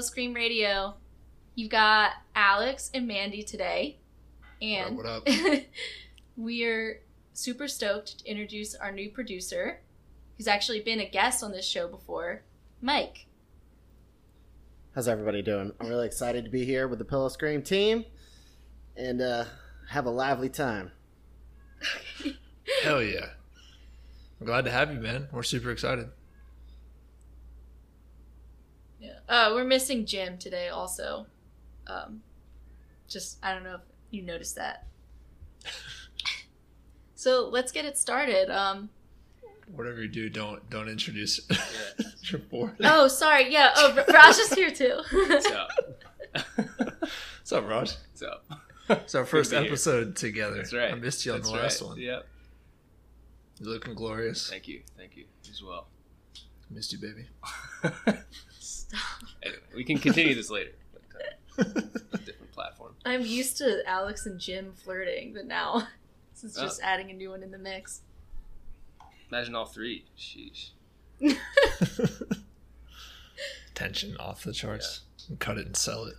Pillow Scream Radio. You've got Alex and Mandy today. And What up, we're super stoked to introduce our new producer, who's actually been a guest on this show before, Mike. How's everybody doing? I'm really excited to be here with the Pillow Scream team and uh, have a lively time. Hell yeah. I'm glad to have you, man. We're super excited. Yeah. Uh, we're missing Jim today also. Um, just, I don't know if you noticed that. so let's get it started. Um, Whatever you do, don't don't introduce your board. oh, sorry. Yeah. Oh, R- Raj is here too. What's up? What's up, Raj? What's up? It's our first Good to be here. episode together. That's right. I missed you on That's the last right. one. Yep. You're looking glorious. Thank you. Thank you as well. Missed you, baby. Stop. anyway, we can continue this later. But, uh, different platform. I'm used to Alex and Jim flirting, but now this is Oh. just adding a new one in the mix. Imagine all three. Sheesh. Tension off the charts. And cut it and sell it.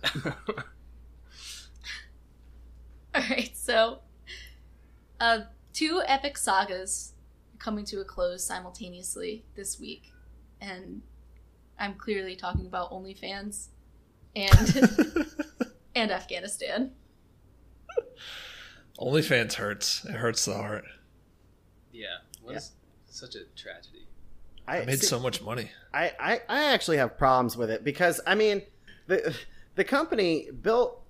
All right, so uh, two epic sagas coming to a close simultaneously this week, and I'm clearly talking about OnlyFans and and Afghanistan. OnlyFans hurts. It hurts the heart. yeah. Was such a tragedy. I made see- so much money. I, I, I actually have problems with it because I mean the the company built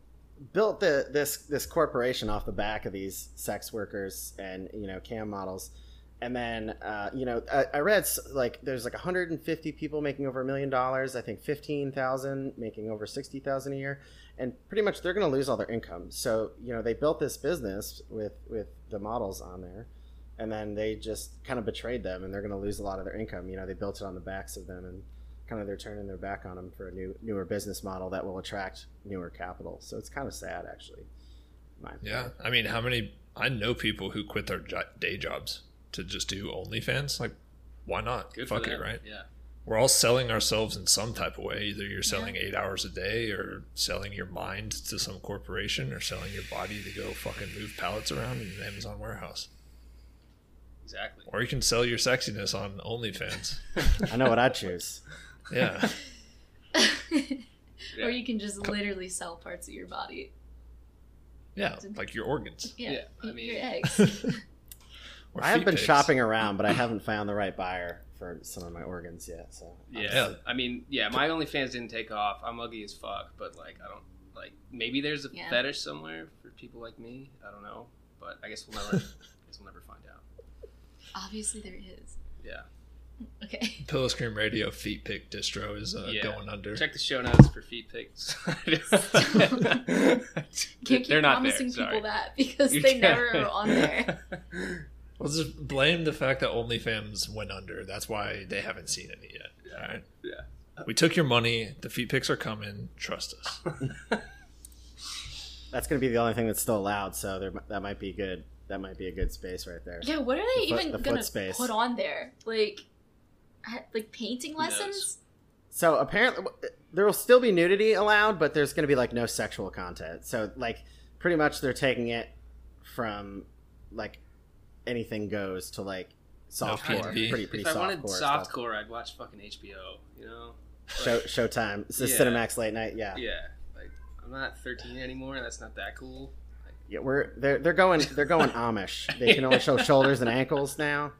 built the this this corporation off the back of these sex workers and you know cam models and then uh, you know I, I read like there's like 150 people making over a million dollars I think 15,000 making over 60,000 a year and pretty much they're going to lose all their income so you know they built this business with with the models on there and then they just kind of betrayed them and they're going to lose a lot of their income you know they built it on the backs of them and kind of they're turning their back on them for a new newer business model that will attract newer capital so it's kind of sad actually Yeah. I mean, how many. I know people who quit their day jobs to just do OnlyFans. Like, why not? Good Fuck it, right? Yeah. We're all selling ourselves in some type of way. Either you're selling eight hours a day or selling your mind to some corporation or selling your body to go fucking move pallets around in an Amazon warehouse. Exactly. Or you can sell your sexiness on OnlyFans. i know what i'd choose Yeah. Yeah. Or you can just literally sell parts of your body. Yeah. Like your organs. Yeah, Yeah, I your eggs. Or i have been pics. shopping around but i haven't found the right buyer for some of my organs yet so Yeah. Yeah. I mean, yeah, my OnlyFans didn't take off. I'm ugly as fuck, but like, I don't like. Maybe there's a Yeah. fetish somewhere for people like me. I don't know, but I guess we'll never. I guess we'll never find out. Obviously, there is. Yeah. Okay. Pillow Scream Radio feet pick distro is uh, Yeah. going under. Check the show notes for feet pics. Can't keep They're not promising there. people sorry. that because You they can't. never are on there. Well, just blame the fact that OnlyFans went under. That's why they haven't seen any yet. All right. Yeah. We took your money. The feet pics are coming. Trust us. that's going to be the only thing that's still allowed so there, that might be good that might be a good space right there Yeah, what are they The foot- even the foot gonna put on there? Like, like painting knows? lessons? So apparently, there will still be nudity allowed, but there's going to be like no sexual content. So like, pretty much they're taking it from like anything goes to like softcore, P&B. pretty pretty if I wanted softcore. stuff. softcore, I'd watch fucking HBO. You know. Show Showtime, it's a Yeah. Cinemax late night. Yeah. yeah, Yeah. Like I'm not 13 anymore. That's not that cool. Like, we're they're they're going they're going Amish. They can only show shoulders and ankles now.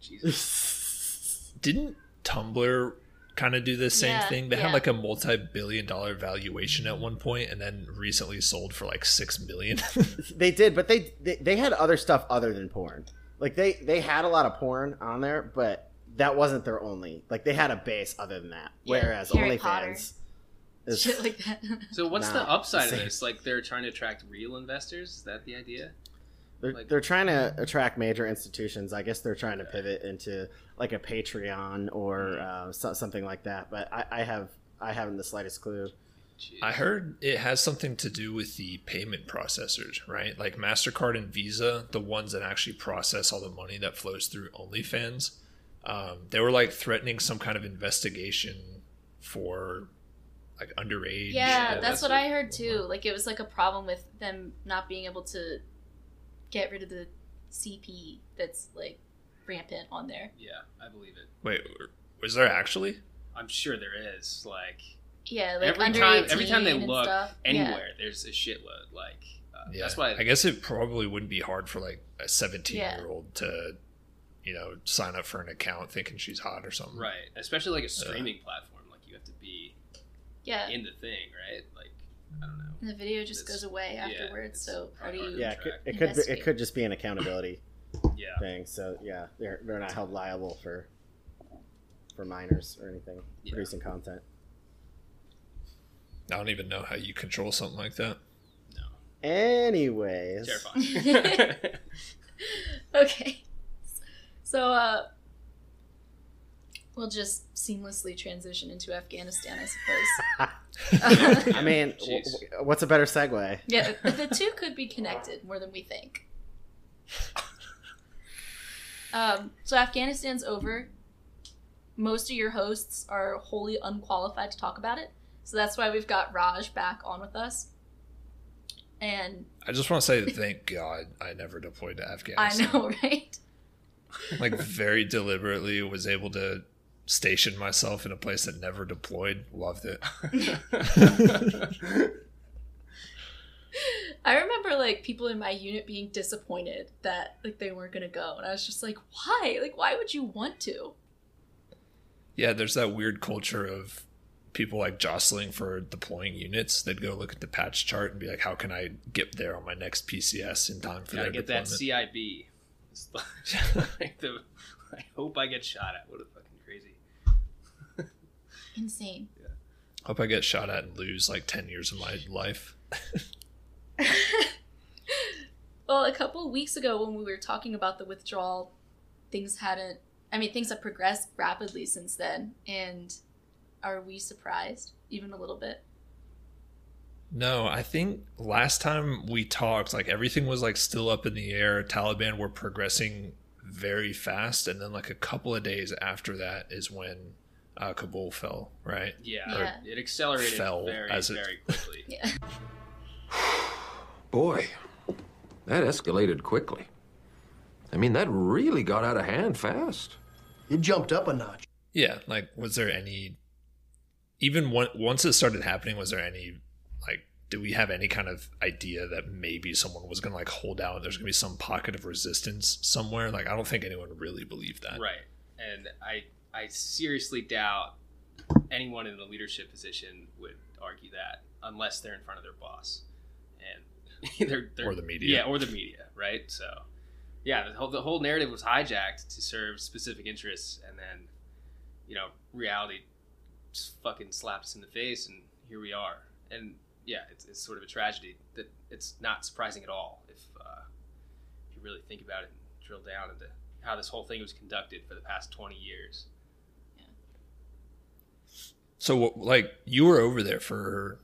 Jesus. Didn't Tumblr kind of do the same Yeah, thing? They yeah. had like a multi-billion-dollar valuation at one point, and then recently sold for like six million. they did, but they, they they had other stuff other than porn. Like they they had a lot of porn on there, but that wasn't their only. Like they had a base other than that. Yeah, Whereas Harry Potter. OnlyFans is Shit like that. So what's Nah, the upside same. of this? Like they're trying to attract real investors. Is that the idea? They're, like- they're trying to attract major institutions. I guess they're trying to pivot into like a Patreon or uh, so, something like that. But I, I have I haven't the slightest clue. Jeez. I heard it has something to do with the payment processors, right? Like MasterCard and Visa, the ones that actually process all the money that flows through OnlyFans. Um, they were like threatening some kind of investigation for like underage. Yeah, Yeah, that's, that's what what- I heard too. Like it was like a problem with them not being able to get rid of the CP that's like rampant on there. Yeah, I believe it. Wait, was there actually? I'm sure there is. Like Yeah, like Every under time- every time they look stuff. anywhere, there's a shitload. Like uh, Yeah, that's why. I guess it probably wouldn't be hard for like a 17 Yeah. year old to, you know, sign up for an account thinking she's hot or something. right, especially like a streaming platform. Like you have to be Yeah, in the thing, right? Like I don't know. and the video just It's- goes away afterwards. it's so how do you? Yeah, it could, it could be, it could just be an accountability Yeah. thing. So yeah, they're they're not held liable for for minors or anything Yeah. producing content. I don't even know how you control something like that. No. Anyways, Terrifying. okay, so uh, we'll just seamlessly transition into Afghanistan, I suppose. I mean, w- what's a better segue? Yeah, the two could be connected more than we think. Um, so Afghanistan's over. Most of your hosts are wholly unqualified to talk about it, so that's why we've got Raj back on with us. And I just want to say thank God I never deployed to Afghanistan. I Afghanistan. know, right? Like very deliberately was able to station myself in a place that never deployed. Loved it. I remember like people in my unit being disappointed that like they weren't gonna go, and I was just like, why? Like, why would you want to? Yeah, there's that weird culture of people like jostling for deploying units. They'd go look at the patch chart and be like, "How can I get there on my next PCS in time for Gotta their get that? CIB. Like the, I hope I get shot at. What a fucking crazy. Insane. Yeah. Hope I get shot at and lose like ten years of my life. well, a couple weeks ago when we were talking about the withdrawal, things hadn't. I mean, things have progressed rapidly since then, and are we surprised even a little bit? No, I think last time we talked, like everything was like still up in the air. Taliban were progressing very fast, and then like a couple of days after that is when uh, Kabul fell. Right? Yeah, Yeah. it accelerated Fell very, as it- very quickly. Yeah. Boy, that escalated quickly. I mean, that really got out of hand fast. It jumped up a notch. Yeah. Like, was there any? Even one, once it started happening, was there any like? Do we have any kind of idea that maybe someone was going to like hold out? There's going to be some pocket of resistance somewhere. Like, I don't think anyone really believed that. Right. And I I seriously doubt anyone in a leadership position would argue that unless they're in front of their boss. And they're, they're Or the media. Yeah, or the media, right? So yeah, the whole, the whole narrative was hijacked to serve specific interests and then you know, reality just fucking slapped us in the face and here we are. And yeah, it's, it's sort of a tragedy that it's not surprising at all if uh, if you really think about it and drill down into how this whole thing was conducted for the past 20 years. So, like, you were over there for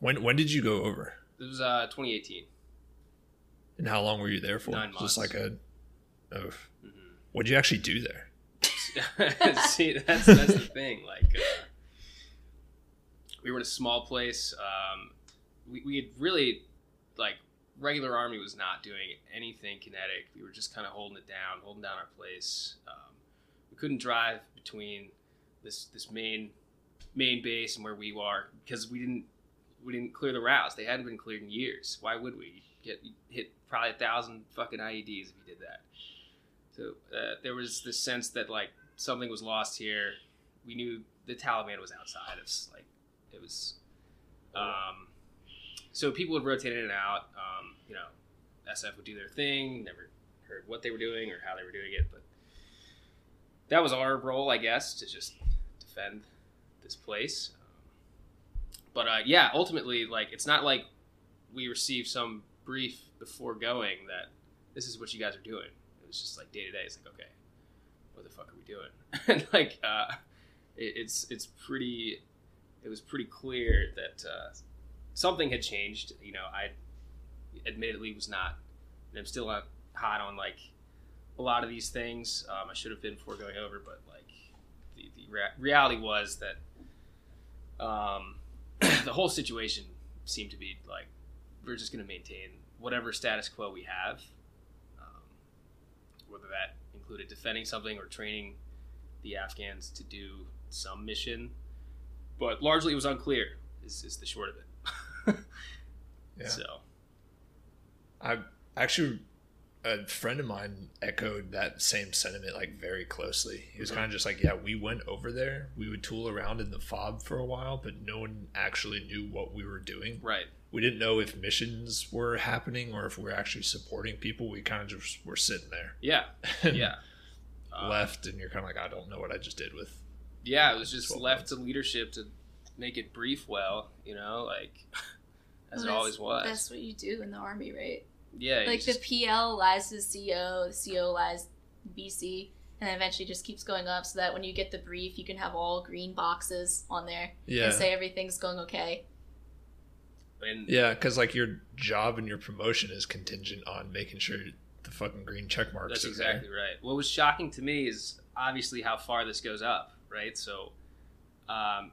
when? When did you go over? This was uh, 2018. And how long were you there for? Nine Just months. like a. Oh, Mhm. what'd you actually do there? See, that's that's the thing. Like, uh, we were in a small place. Um, we we had really like regular army was not doing anything kinetic. We were just kind of holding it down, holding down our place. Um, we couldn't drive between this this main main base and where we are because we didn't we didn't clear the routes. They hadn't been cleared in years. Why would we get hit probably a thousand fucking IEDs if you did that? So uh, there was this sense that like something was lost here. We knew the Taliban was outside us. Like it was. Um, so people would rotate in and out. Um, you know, SF would do their thing. Never heard what they were doing or how they were doing it, but that was our role, I guess, to just defend this place. Um, but uh, yeah, ultimately, like it's not like we received some brief before going that this is what you guys are doing. It was just like day to day. It's like okay, what the fuck are we doing? and like uh, it, it's it's pretty. It was pretty clear that uh, something had changed. You know, I admittedly was not. And I'm still not hot on like a lot of these things. Um, I should have been before going over, but like the the rea- reality was that um, the whole situation seemed to be like we're just going to maintain whatever status quo we have, um, whether that included defending something or training the Afghans to do some mission, but largely it was unclear. Is, is the short of it. Yeah. So I actually a friend of mine echoed that same sentiment like very closely. He was Mhm. kind of just like, "Yeah, we went over there. We would tool around in the FOB for a while, but no one actually knew what we were doing. right, We didn't know if missions were happening or if we were actually supporting people. We kind of just were sitting there, yeah, yeah. Uh, left, and you're kind of like, I don't know what I just did with." Yeah, it was just left months. to leadership to make it brief well, you know, like as Well, it always was. That's what you do in the army, right? Yeah, you like just- the PL lies to the CO, the CO lies BC, and then eventually just keeps going up so that when you get the brief, you can have all green boxes on there Yeah, and say everything's going okay. and yeah, because like your job and your promotion is contingent on making sure the fucking green check marks. that's are exactly right. What was shocking to me is obviously how far this goes up, right? So, um,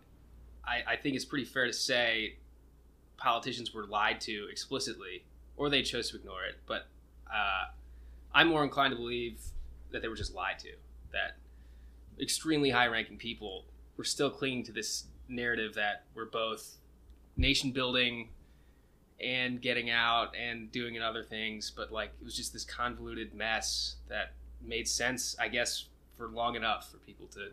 I, I think it's pretty fair to say politicians were lied to explicitly, or they chose to ignore it. But uh, I'm more inclined to believe that they were just lied to. That extremely high-ranking people were still clinging to this narrative that we're both nation building and getting out and doing other things, but like it was just this convoluted mess that made sense, I guess, for long enough for people to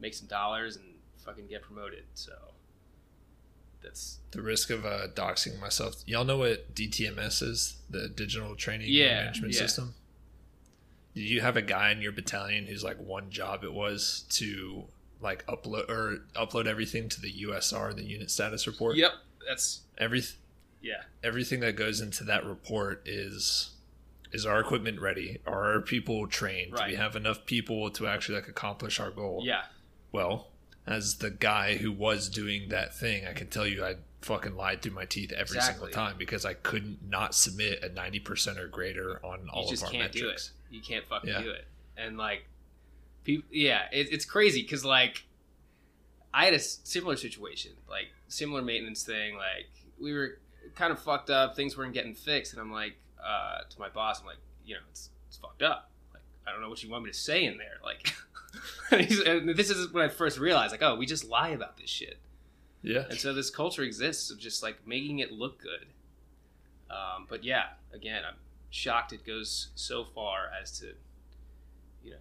make some dollars and fucking get promoted. So that's the risk of uh, doxing myself. Y'all know what DTMS is? The Digital Training Yeah, Management yeah. System. Did you have a guy in your battalion whose like one job it was to like upload or upload everything to the USR, the unit status report? yep, that's Every yeah, everything that goes into that report is is our equipment ready? Are our people trained? Do we have enough people to actually like accomplish our goal? yeah, Well, as the guy who was doing that thing, I can tell you I fucking lied through my teeth every single time because I couldn't not submit a 90% or greater on all you just of our can't metrics. do it. You can't fucking Yeah. do it. And like, people, yeah, it, it's crazy because like, I had a similar situation, like similar maintenance thing. Like we were kind of fucked up, things weren't getting fixed, and I'm like, uh, to my boss, I'm like, you know, it's it's fucked up. Like I don't know what you want me to say in there. Like, and this is when I first realized, like, oh, we just lie about this shit. Yeah. And so this culture exists of just like making it look good. Um, but yeah, again, I'm shocked it goes so far as to, you know,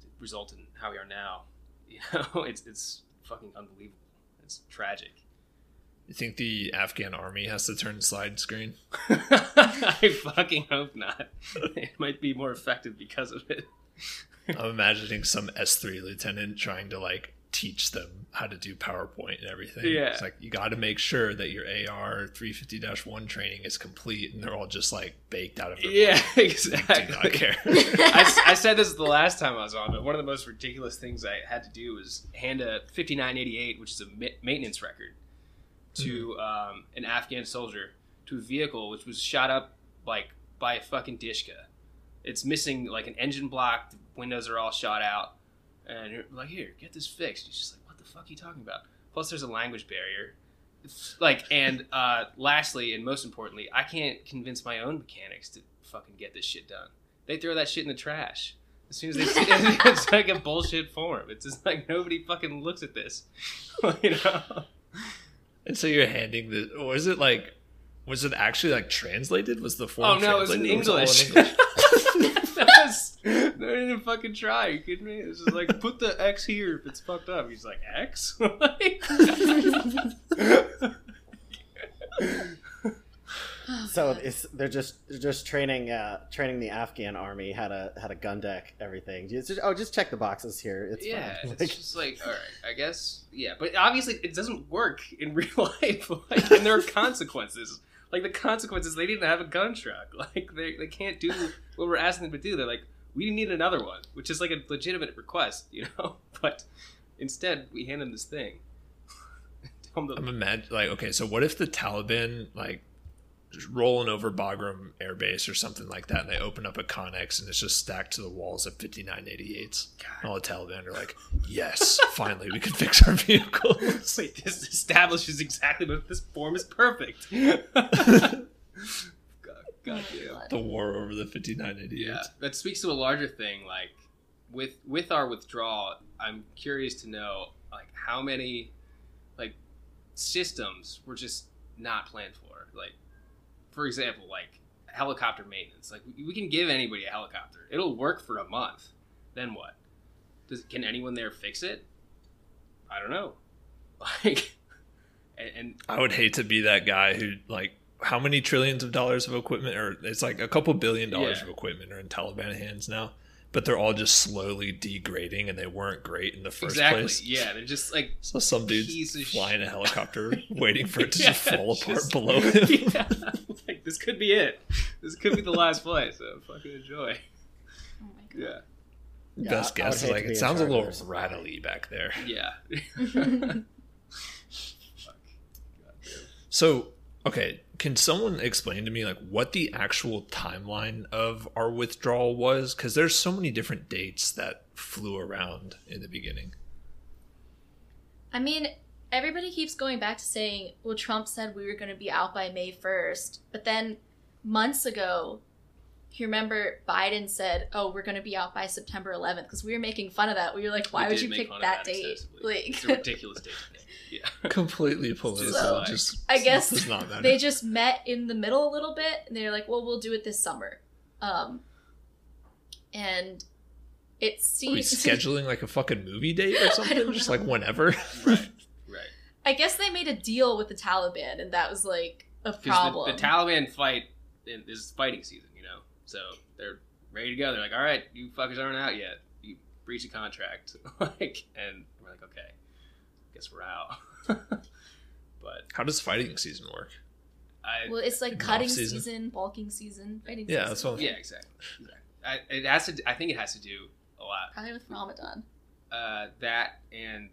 to result in how we are now. You know, it's it's fucking unbelievable. It's tragic. You think the Afghan army has to turn slide screen? I fucking hope not. It might be more effective because of it. I'm imagining some S3 lieutenant trying to like teach them how to do PowerPoint and everything. Yeah. It's like you got to make sure that your AR 350-1 training is complete and they're all just like baked out of their Yeah, mind. Exactly. not care. I, I said this the last time I was on, but one of the most ridiculous things I had to do was hand a 5988, which is a ma- maintenance record, to um, an Afghan soldier to a vehicle which was shot up like by a fucking Dishka. It's missing like an engine block. The windows are all shot out, and you're like, "Here, get this fixed." He's just like, "What the fuck are you talking about?" Plus, there's a language barrier. It's like, and uh, lastly, and most importantly, I can't convince my own mechanics to fucking get this shit done. They throw that shit in the trash as soon as they see it. It's like a bullshit form. It's just like nobody fucking looks at this, you know. And so you're handing the, or is it like, was it actually like translated? Was the form Oh no, it was in was English. it all in English? that was, they didn't even fucking try. you kidding me? It's just like put the X here if it's fucked up. He's like X. So it's, they're just they're just training uh, training the Afghan army how to how to gun deck everything. Just, just- oh, just check the boxes here. It's yeah, fine. it's Like, just like all right, I guess yeah, but obviously it doesn't work in real life. Like, and there are consequences. Like the consequences, they didn't have a gun truck. Like they they can't do what we're asking them to do. They're like, we need another one, which is like a legitimate request, you know. But instead, we hand them this thing. Tell them to- I'm imagine like okay, so what if the Taliban like just rolling over Bagram Air Base or something like that, and they open up a Connex and it's just stacked to the walls of 5988s. And all the Taliban are like, "Yes, finally, we can fix our vehicles." Wait, this establishes exactly what this form is perfect. God, God my damn. The war over the 5988s. Yeah, that speaks to a larger thing. Like with with our withdrawal, I'm curious to know like how many like systems were just not planned for. Like, for example, like helicopter maintenance. Like we, we can give anybody a helicopter, it'll work for a month. Then what? Does can anyone there fix it? I don't know. Like, and, and I would hate to be that guy who like how many trillions of dollars of equipment or it's like a couple billion dollars Yeah. of equipment are in Taliban hands now, but they're all just slowly degrading and they weren't great in the first exactly, place. yeah, they're just like So some dude's Piece of flying a helicopter waiting for it to Yeah, just fall apart just- below him. yeah. like this could be it. This could be the last flight. So fucking enjoy. Oh my god. Yeah, Yeah, Best I- I would guess is like it sounds a little rattly back there. yeah. Fuck. God damn. So, okay, can someone explain to me like what the actual timeline of our withdrawal was? Because there's so many different dates that flew around in the beginning. I mean, everybody keeps going back to saying, well, Trump said we were going to be out by May 1st. But then months ago, you remember Biden said, oh, we're going to be out by September 11th because we were making fun of that. We were like, why We would you pick fun that, date? Like, it's a ridiculous date. To pick. Yeah. Completely political. So, just I guess does not they just met in the middle a little bit and they're like, well, we'll do it this summer. Um, and it Are we seems. scheduling like a fucking movie date or something? Just know. like whenever. Right. Right. I guess they made a deal with the Taliban and that was like a problem. the, the Taliban fight in, is fighting season, you know. So they're ready to go. They're like, all right, you fuckers aren't out yet. You breach a contract, like, and we're like, okay, guess we're out. but How does fighting season work? I, Well, it's like cutting season. season. bulking season, fighting Yeah, season. that's what- yeah, exactly. exactly. I, it has to. I think it has to do a lot. Probably with Ramadan. Uh, that and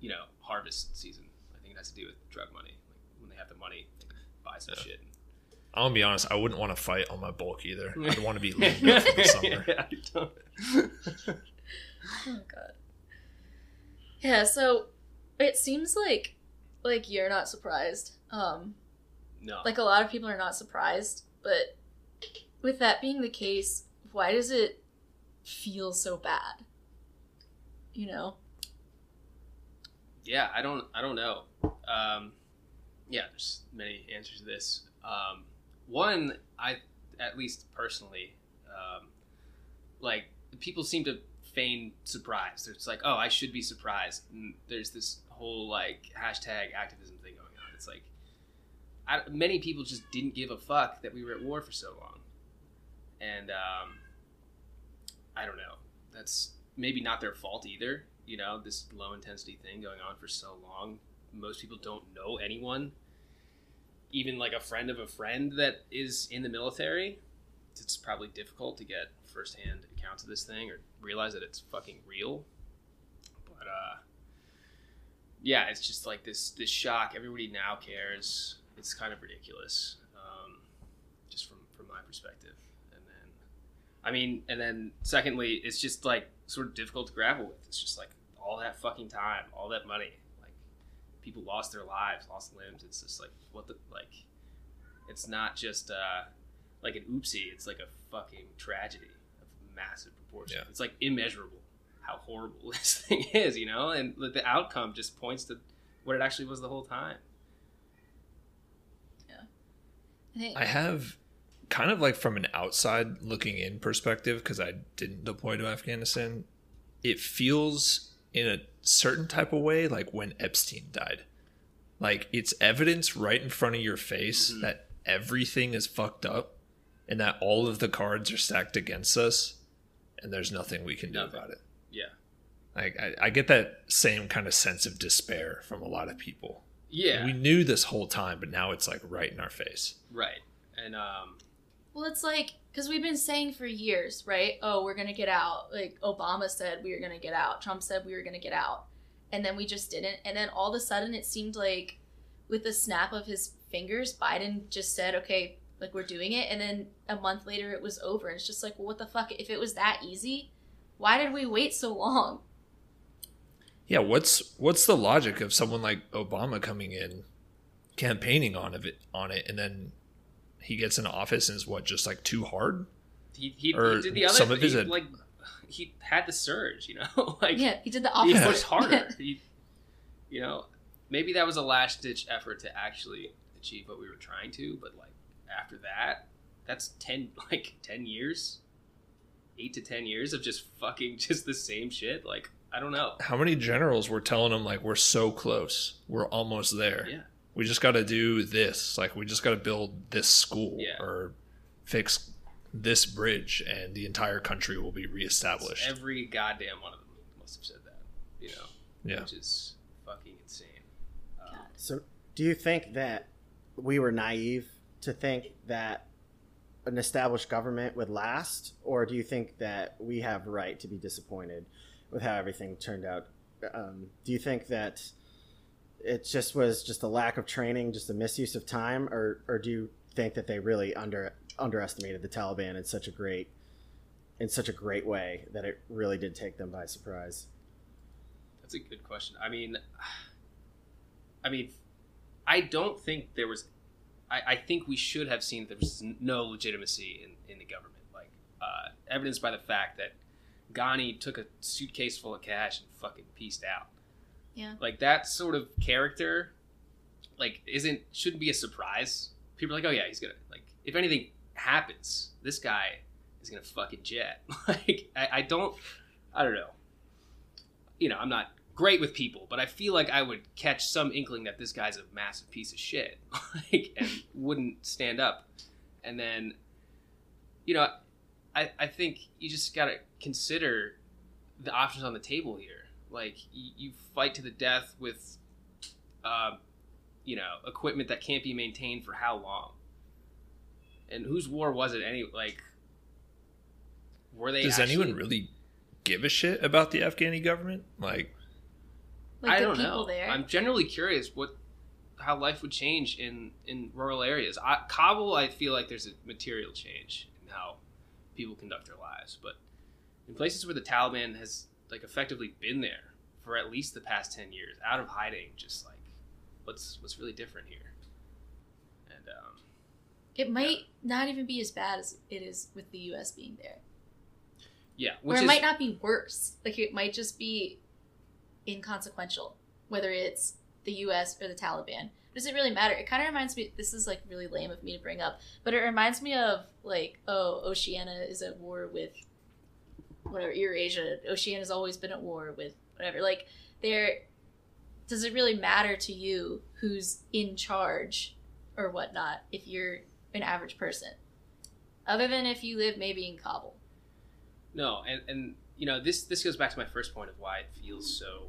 you know harvest season. I think it has to do with drug money. Like when they have the money, they can buy some Yeah. shit. I'm gonna be honest. I wouldn't want to fight on my bulk either. I'd want to be leaned up for the summer. Yeah, I don't- Oh god. Yeah, so it seems like like you're not surprised. Um no, like a lot of people are not surprised, but with that being the case, why does it feel so bad? You know? yeah, I don't, I don't know. Um, yeah, there's many answers to this. Um, one, I, at least personally, um, like people seem to feign surprise. It's like, oh, I should be surprised. And there's this whole like hashtag activism thing going on. It's like, I, many people just didn't give a fuck that we were at war for so long, and um, I don't know. That's maybe not their fault either. You know, this low intensity thing going on for so long. Most people don't know anyone, even like a friend of a friend that is in the military. It's probably difficult to get firsthand accounts of this thing or realize that it's fucking real. But uh, yeah, it's just like this this shock. Everybody now cares. It's kind of ridiculous, um, just from from my perspective. And then, I mean, and then secondly, it's just like sort of difficult to grapple with. It's just like all that fucking time, all that money, like people lost their lives, lost limbs. It's just like what the like. It's not just uh, like an oopsie. It's like a fucking tragedy of massive proportion. Yeah. It's like immeasurable how horrible this thing is, you know, and the the outcome just points to what it actually was the whole time. I think I have kind of like from an outside looking in perspective because I didn't deploy to Afghanistan. It feels in a certain type of way like when Epstein died. Like it's evidence right in front of your face Mhm. that everything is fucked up and that all of the cards are stacked against us and there's nothing we can do Nothing. about it. Yeah. Like I, I get that same kind of sense of despair from a lot of people. Yeah. We knew this whole time, but now it's like right in our face. right. And um, Well, it's like because we've been saying for years, right? Oh, we're gonna get out. Like Obama said, we were gonna get out. Trump said we were gonna get out, and then we just didn't. And then all of a sudden, it seemed like with the snap of his fingers. Biden just said, okay, like we're doing it. And then a month later it was over. And it's just like, well, what the fuck? If it was that easy, why did we wait so long? Yeah, what's what's the logic of someone like Obama coming in, campaigning on it on it, and then he gets in office and is what just like too hard? He, he, Or he did the other. some of his he, ad- like he had the surge, you know, like yeah, he did the he pushed harder. he, you know, maybe that was a last ditch effort to actually achieve what we were trying to, but like after that, that's ten like ten years, eight to ten years of just fucking just the same shit. Like I don't know. How many generals were telling him like we're so close, we're almost there. Yeah. We just got to do this. Like we just got to build this school Yeah. or fix this bridge, and the entire country will be reestablished. Every goddamn one of them must have said that, you know, yeah. which is fucking insane. Um, So, do you think that we were naive to think that an established government would last, or do you think that we have right to be disappointed with how everything turned out? Um, do you think that it just was just a lack of training, just a misuse of time, or or do you think that they really under underestimated the Taliban in such a great in such a great way that it really did take them by surprise? That's a good question. I mean, I mean, I don't think there was. I, I think we should have seen there was no legitimacy in, in the government, like uh, evidenced by the fact that Ghani took a suitcase full of cash and fucking pieced out. Yeah. Like that sort of character, like isn't shouldn't be a surprise. People are like, oh yeah, he's gonna like if anything happens, this guy is gonna fucking jet. like I, I don't, I don't know. You know, I'm not great with people, but I feel like I would catch some inkling that this guy's a massive piece of shit, like, and wouldn't stand up. And then, you know, I I think you just gotta consider the options on the table here. Like you, you fight to the death with, um, you know, equipment that can't be maintained for how long? And whose war was it? Any like, were they? Does actually- anyone really give a shit about the Afghani government? Like, Like I don't know. there. I'm generally curious what how life would change in in rural areas. I, Kabul, I feel like there's a material change in how people conduct their lives, but in places where the Taliban has like effectively been there for at least the past ten years, out of hiding, just like what's what's really different here. And um, it might not even be as bad as it is with the U.S. being there, yeah, or which it is might not be worse. Like it might just be inconsequential, whether it's the U.S. or the Taliban. Does it really matter? It kind of reminds me. This is like really lame of me to bring up, but it reminds me of like, oh, Oceania is at war with whatever Eurasia. Oceania's always been at war with whatever. Like, there. Does it really matter to you who's in charge or whatnot if you're an average person? Other than if you live maybe in Kabul. No, and and you know this this goes back to my first point of why it feels so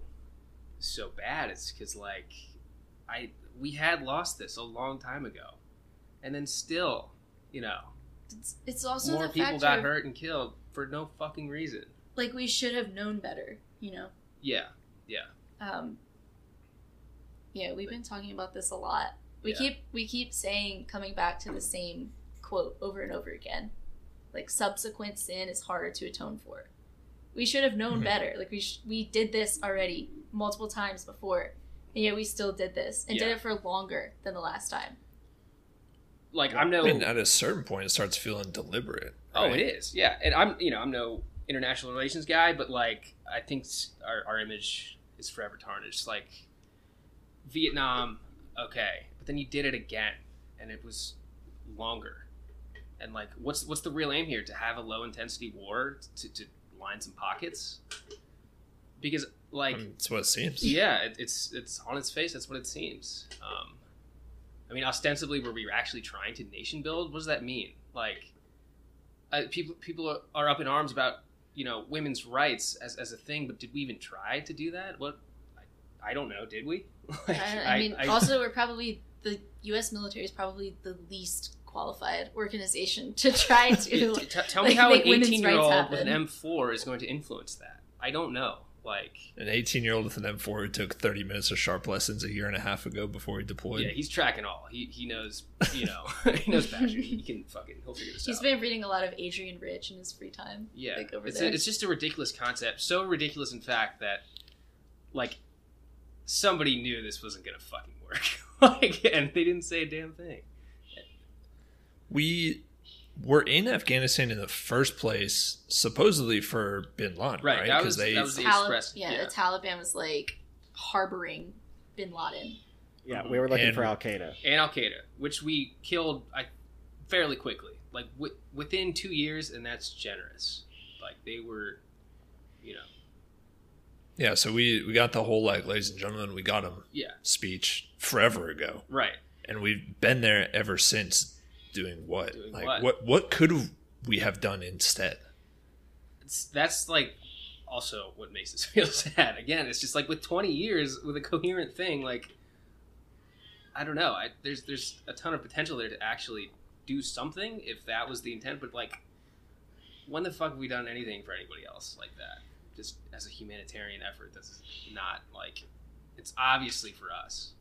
so bad. It's because like I we had lost this a long time ago, and then still, you know, It's, it's also more people got of, hurt and killed for no fucking reason. like we should have known better, you know. Yeah, yeah, Um, yeah, we've been talking about this a lot. We Yeah. keep we keep saying coming back to the same quote over and over again. Like subsequent sin is harder to atone for. We should have known Mhm. better. Like we sh- we did this already multiple times before, and yet we still did this and did it for longer than the last time. like I'm no. and at a certain point, it starts feeling deliberate. Oh, it is. Yeah, and I'm you know I'm no international relations guy, but like I think our our image is forever tarnished. Like Vietnam, okay, but then you did it again, and it was longer. And like, what's what's the real aim here? To have a low intensity war to, to line some pockets? Because like, Um, That's what it seems. yeah, it, it's it's on its face. That's what it seems. Um, I mean, ostensibly, were we actually trying to nation build? What does that mean? Like, uh, people people are, are up in arms about you know women's rights as, as a thing, but did we even try to do that? What I, I don't know. Did we? Like, I, I mean, also we're probably the U.S. military is probably the least qualified organization to try to. T- t- tell me how an 18 year old with an M4 is going to influence that. I don't know. Like, An 18 year old with an M4 who took 30 minutes of SHARP lessons a year and a half ago before he deployed. yeah, he's tracking all. He he knows, you know, he knows Bastion. He can fucking he'll figure this He's out. He's been reading a lot of Adrienne Rich in his free time. Yeah, like over it's, there. A, it's just a ridiculous concept. So ridiculous, in fact, that like somebody knew this wasn't gonna fucking work. like, and they didn't say a damn thing. we were in Afghanistan in the first place, supposedly for bin Laden, Right, right? was- they that was the- Talib- Express, yeah, yeah. the Taliban was like harboring Bin Laden. Yeah, we were looking And- for Al Qaeda. and Al Qaeda, which we killed I, fairly quickly, like wi- within two years, and that's generous. Like they were, you know, yeah. So we we got the whole like, ladies and gentlemen, we got him yeah, speech forever ago, right. and we've been there ever since. Doing what? Doing like what? what? What could we have done instead? It's, that's like also what makes us feel sad. Again, it's just like with 20 years with a coherent thing, like I don't know. I, there's there's a ton of potential there to actually do something if that was the intent. But like, when the fuck have we done anything for anybody else like that? Just as a humanitarian effort, that's not like it's obviously for us,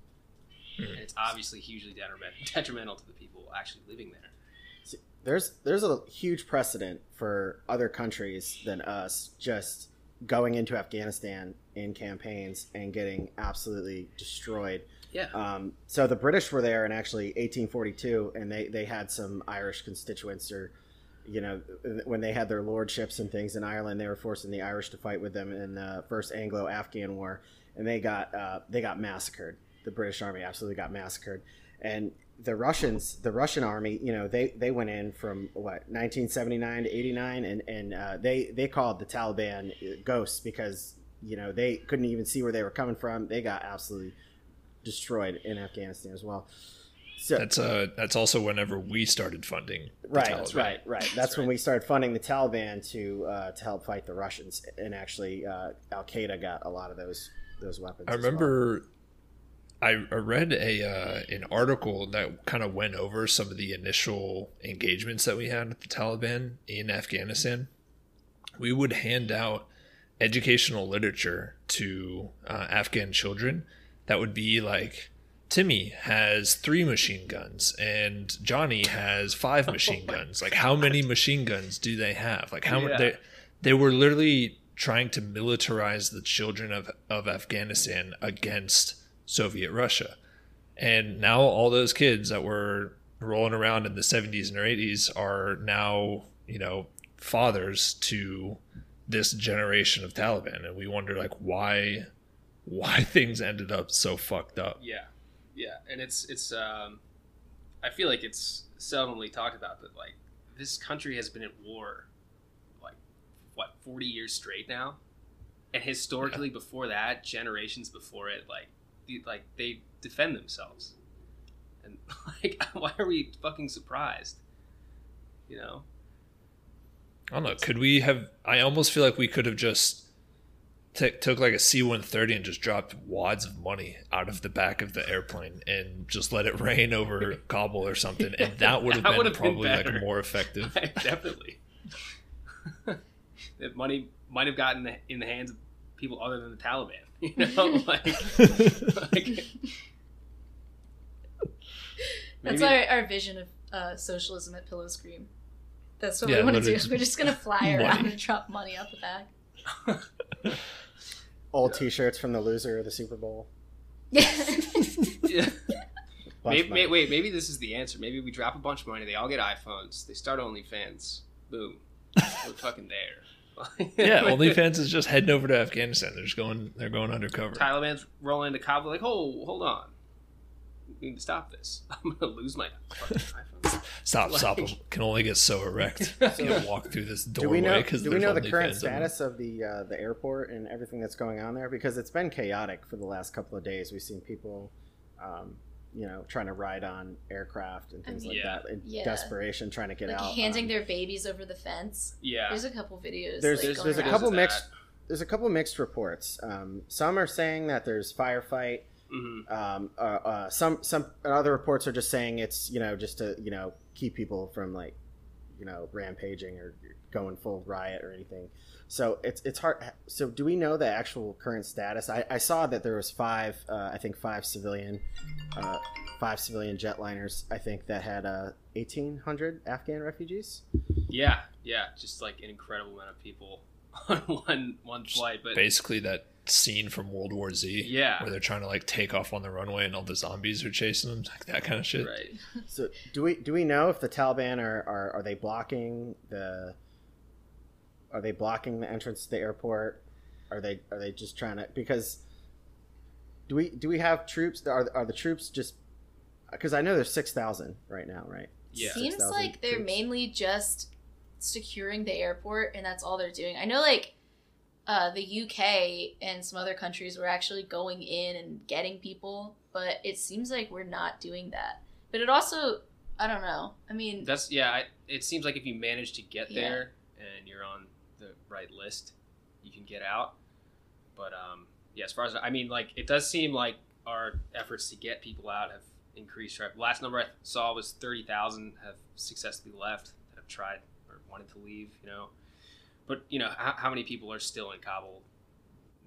Hmm. and it's obviously hugely detrimental to the people actually living there. There's there's a huge precedent for other countries than us just going into Afghanistan in campaigns and getting absolutely destroyed. Yeah, Um, so the British were there in actually 1842, and they, they had some Irish constituents, or you know, when they had their lordships and things in Ireland, they were forcing the Irish to fight with them in the first Anglo-Afghan War, and they got uh, they got massacred. The British Army absolutely got massacred, and the Russians, the Russian army, you know, they they went in from what 1979 to 89, and and uh, they they called the Taliban ghosts because you know they couldn't even see where they were coming from. They got absolutely destroyed in Afghanistan as well. So That's uh that's also whenever we started funding. the right, Taliban. right, right. That's, That's when right. we started funding the Taliban to uh, to help fight the Russians, and actually uh, Al Qaeda got a lot of those those weapons. I remember I, I read a uh, an article that kind of went over some of the initial engagements that we had with the Taliban in Afghanistan. We would hand out educational literature to uh, Afghan children that would be like Timmy has three machine guns and Johnny has five machine guns. Like how many machine guns do they have? Like how Yeah. much they they were literally trying to militarize the children of, of Afghanistan against Soviet Russia. And now all those kids that were rolling around in the 70s and 80s are now, you know, fathers to this generation of Taliban and we wonder like why why things ended up so fucked up. Yeah, yeah, and it's it's. Um, I feel like it's seldomly talked about, but like this country has been at war, like what forty years straight now, and historically before that, generations before it, like like they defend themselves, and like why are we fucking surprised? You know, I don't know. Could we have? I almost feel like we could have just t- took like a C one thirty and just dropped wads of money out of the back of the airplane and just let it rain over Kabul or something, and that would have That been would have been probably like more effective. definitely. that money might have gotten in the hands of people other than the Taliban. You know, like, like That's our, our vision of uh, socialism at Pillow Scream. That's what Yeah, we want to do. We're just gonna fly around money. and drop money out the back. old T-shirts from the loser of the Super Bowl. Yeah. Bunch Maybe, may- wait, maybe this is the answer. Maybe we drop a bunch of money. They all get iPhones. They start OnlyFans. Boom, we're fucking there. yeah, OnlyFans is just heading over to Afghanistan. They're just going. They're going undercover. Taliban's rolling into Kabul like, oh, hold on. We need to stop this. I'm gonna lose my fucking iPhone. Stop, Like- stop 'em. Can only get so erect. Can't walk through this Do we doorway know? because Do we know the current status of the uh, the airport and everything that's going on there? Because it's been chaotic for the last couple of days. We've seen people, um, you know, trying to ride on aircraft and things like Yeah. that in Yeah. desperation, trying to get like out. handing um, their babies over the fence. Yeah. There's a couple videos. There's- like, There's, going there's a couple mixed- there's a couple mixed reports. Um, some are saying that there's firefight. Mhm. Um, uh, uh, some some other reports are just saying it's you know just to you know keep people from like you know rampaging or going full riot or anything. So it's it's hard. So do we know the actual current status? I, I saw that there was five, uh, I think five civilian, uh, five civilian jetliners. I think that had uh, eighteen hundred Afghan refugees. Yeah, yeah, just like an incredible amount of people on one one flight. But Basically, that scene from World War Z, Yeah. where they're trying to like take off on the runway and all the zombies are chasing them, like that kind of shit. right, So do we do we know if the Taliban are are, are they blocking the are they blocking the entrance to the airport? Are they are they just trying to because do we do we have troops are are the troops just because I know there's 6,000 right now, right? Yeah. Seems 6,000 like they're troops. mainly just securing the airport, and that's all they're doing. I know, like, uh, the UK and some other countries were actually going in and getting people, but it seems like we're not doing that. But it also, I don't know. I mean, that's yeah. I, it seems like if you manage to get Yeah. there and you're on the right list, you can get out. But um, yeah, as far as I mean, like it does seem like our efforts to get people out have increased. Right, last number I saw was thirty thousand have successfully left that have tried or wanted to leave. You know, but you know how, how many people are still in Kabul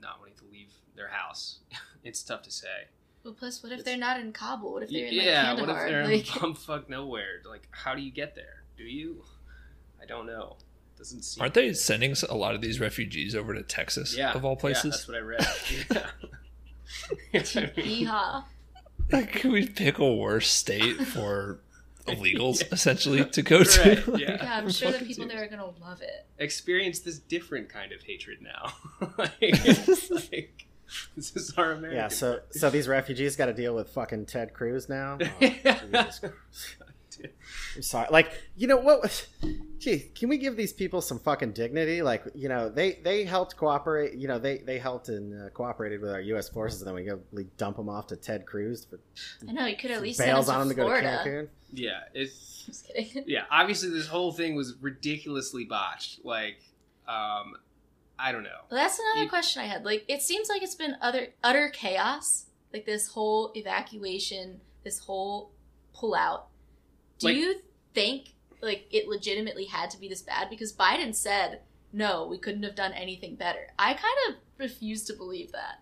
not wanting to leave their house? it's tough to say. well, plus, what if it's- they're not in Kabul? What if they're in like, yeah, Kandahar? what if they're in bumfuck nowhere? Like, how do you get there? Do you? I don't know. Doesn't seem. Aren't they sending a lot of these refugees over to Texas, Yeah, of all places. Yeah, places? that's what I read. Yeah. Yeehaw. like, can we pick a worse state for illegals, Yeah. essentially, to go to? Right, Like, yeah. Yeah, I'm sure the people there are gonna love it. experience this different kind of hatred now. like, it's like, this is our American. Yeah, so so these refugees got to deal with fucking Ted Cruz now. Oh, Jesus I'm sorry. Like, you know what? Gee, can we give these people some fucking dignity? Like, you know, they they helped cooperate. You know, they they helped and uh, cooperated with our U.S. forces, and then we go we dump them off to Ted Cruz for I know you could at least send bails them on to him to go to Cancun. yeah, it's Just kidding. yeah. Obviously, this whole thing was ridiculously botched. Like, um, I don't know. Well, that's another You- question I had. Like, it seems like it's been utter utter chaos. Like this whole evacuation, this whole pullout. Do Like- you think like it legitimately had to be this bad? Because Biden said no, we couldn't have done anything better. I kind of refuse to believe that.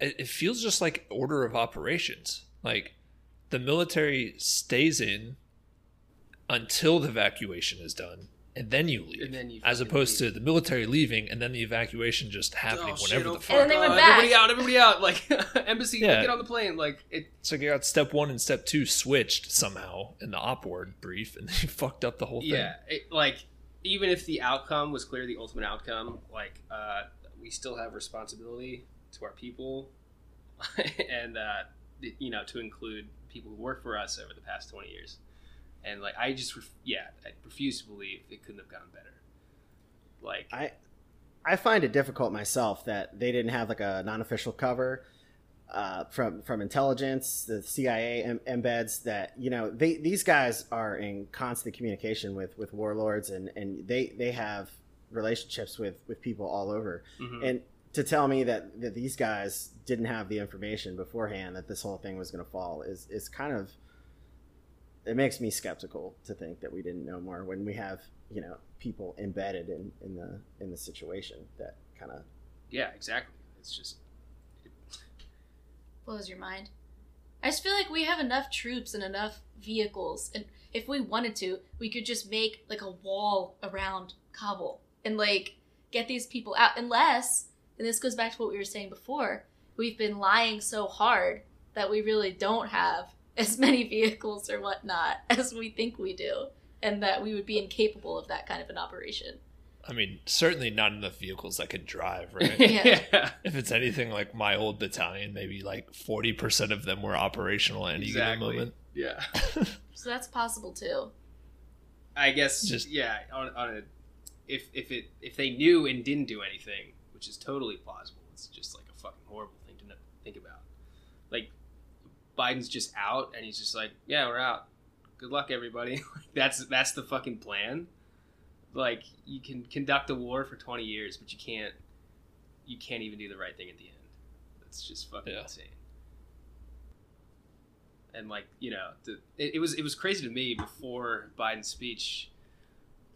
it, it feels just like order of operations. Like the military stays in until the evacuation is done, and then you leave. And then you as opposed leave. to the military leaving and then the evacuation just happening Oh, whenever oh, the fuck, fuck. And then they went oh, back. Everybody out! Everybody out! Like embassy, Yeah. get on the plane. Like it. It's like you got step one and step two switched somehow in the OPORD brief, and they fucked up the whole thing. Yeah, it, like even if the outcome was clear, the ultimate outcome, like uh, we still have responsibility to our people, and uh, you know to include people who work for us over the past twenty years. And like I just, ref- yeah, I refuse to believe it couldn't have gone better. Like I I find it difficult myself that they didn't have like a non-official cover uh, from from intelligence, the CIA em- embeds that you know they these guys are in constant communication with with warlords and and they they have relationships with with people all over mhm. and to tell me that, that these guys didn't have the information beforehand that this whole thing was going to fall is is kind of it makes me skeptical to think that we didn't know more when we have you know people embedded in in the in the situation that kind of yeah, exactly. It's just Blows your mind. I just feel like we have enough troops and enough vehicles, and if we wanted to, we could just make like a wall around Kabul and like get these people out. Unless, and this goes back to what we were saying before, we've been lying so hard that we really don't have as many vehicles or whatnot as we think we do, and that we would be incapable of that kind of an operation. I mean, certainly not enough vehicles that could drive, right? Yeah. if it's anything like my old battalion, maybe like 40% of them were operational at any given moment. Yeah. So that's possible too. I guess Just- just yeah on, on a if if it if they knew and didn't do anything, which is totally plausible. It's just like a fucking horrible thing to think about. Like Biden's just out and he's just like, yeah, we're out. Good luck, everybody. That's that's the fucking plan. Like you can conduct a war for twenty years, but you can't you can't even do the right thing at the end. That's just fucking Yeah. insane. and like you know, the, it, it was it was crazy to me before Biden's speech.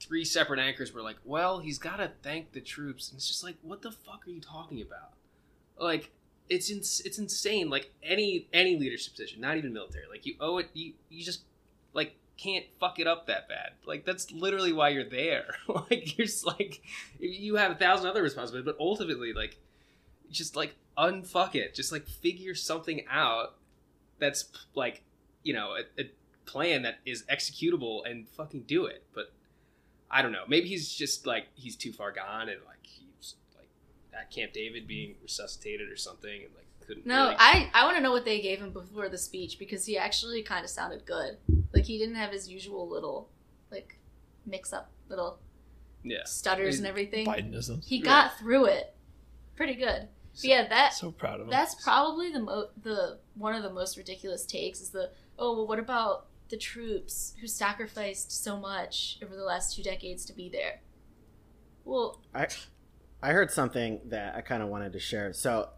Three separate anchors were like, "Well, he's got to thank the troops," and it's just like, "What the fuck are you talking about?" Like, it's it's insane. Like any any leadership position, not even military, like you owe it. You you just like can't fuck it up that bad. Like that's literally why you're there. like you're just like you have a thousand other responsibilities, but ultimately, like just like unfuck it. Just like figure something out that's like you know a, a plan that is executable and fucking do it. But I don't know. Maybe he's just like he's too far gone and like at Camp David being resuscitated or something and like couldn't. No, really- I I want to know what they gave him before the speech because he actually kind of sounded good. Like he didn't have his usual little like mix up little yeah. stutters and everything. Bidenism. He got through it pretty good. But yeah, that So proud of him. that's probably the mo- the one of the most ridiculous takes is the oh well what about the troops who sacrificed so much over the last two decades to be there? Well, I I heard something that I kind of wanted to share. So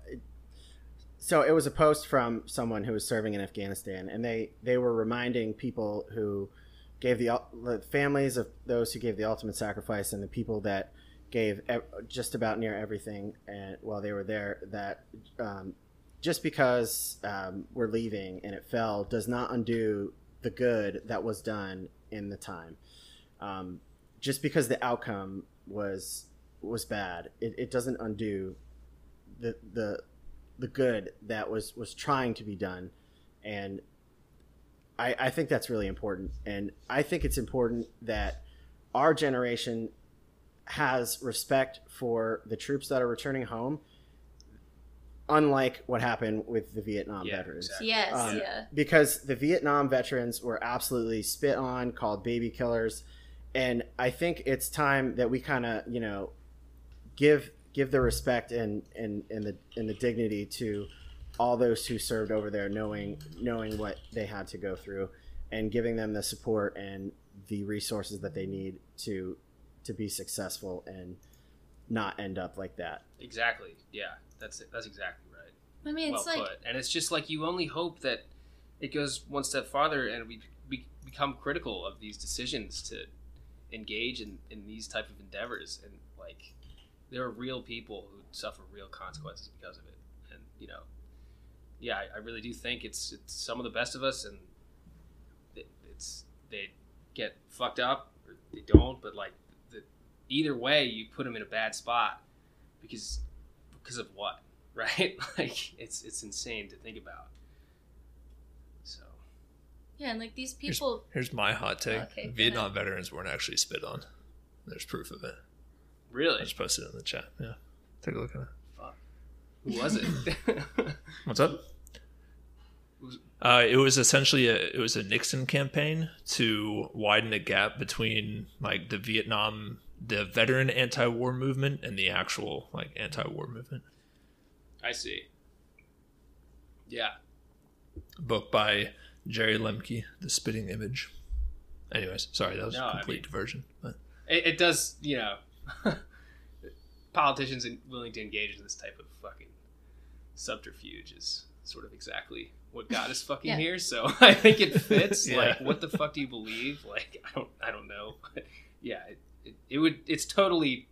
so it was a post from someone who was serving in Afghanistan and they they were reminding people who gave the, the families of those who gave the ultimate sacrifice and the people that gave just about near everything and while they were there that um, just because um, we're leaving and it fell does not undo the good that was done in the time um, just because the outcome was was bad it, it doesn't undo the the the good that was was trying to be done and I, I think that's really important and i think it's important that our generation has respect for the troops that are returning home unlike what happened with the vietnam Yeah, veterans exactly. yes, Um, yeah. because the Vietnam veterans were absolutely spit on, called baby killers, and I think it's time that we kind of you know give give the respect and and and the and the dignity to all those who served over there, knowing knowing what they had to go through, and giving them the support and the resources that they need to to be successful and not end up like that. Exactly. Yeah. That's it. That's exactly right. I mean, well it's like put. And it's just like you only hope that it goes one step farther and we be, become critical of these decisions to engage in, in these type of endeavors. And like, there are real people who suffer real consequences because of it. And you know, yeah, I, I really do think it's it's some of the best of us, and it, it's they get fucked up or they don't. But like, the, either way, you put them in a bad spot because because of what, right? like, it's it's insane to think about. So yeah, and like these people. Here's my hot take: Okay, Vietnam veterans weren't actually spit on. There's proof of it. I really, just posted it in the chat. Yeah, take a look at it. Fuck. who was it? What's up? Uh, it was essentially a it was a Nixon campaign to widen the gap between like the Vietnam the veteran anti-war movement and the actual like anti-war movement. I see. Yeah, book by Jerry Lembcke, The Spitting Image. Anyways, sorry that was No, a I complete mean- diversion. But it, it does. You know, politicians in- willing to engage in this type of fucking subterfuge is sort of exactly what God is fucking Yeah. here. So I think it fits. Yeah. Like, what the fuck do you believe? Like, I don't, I don't know. But yeah, it, it, it would. It's totally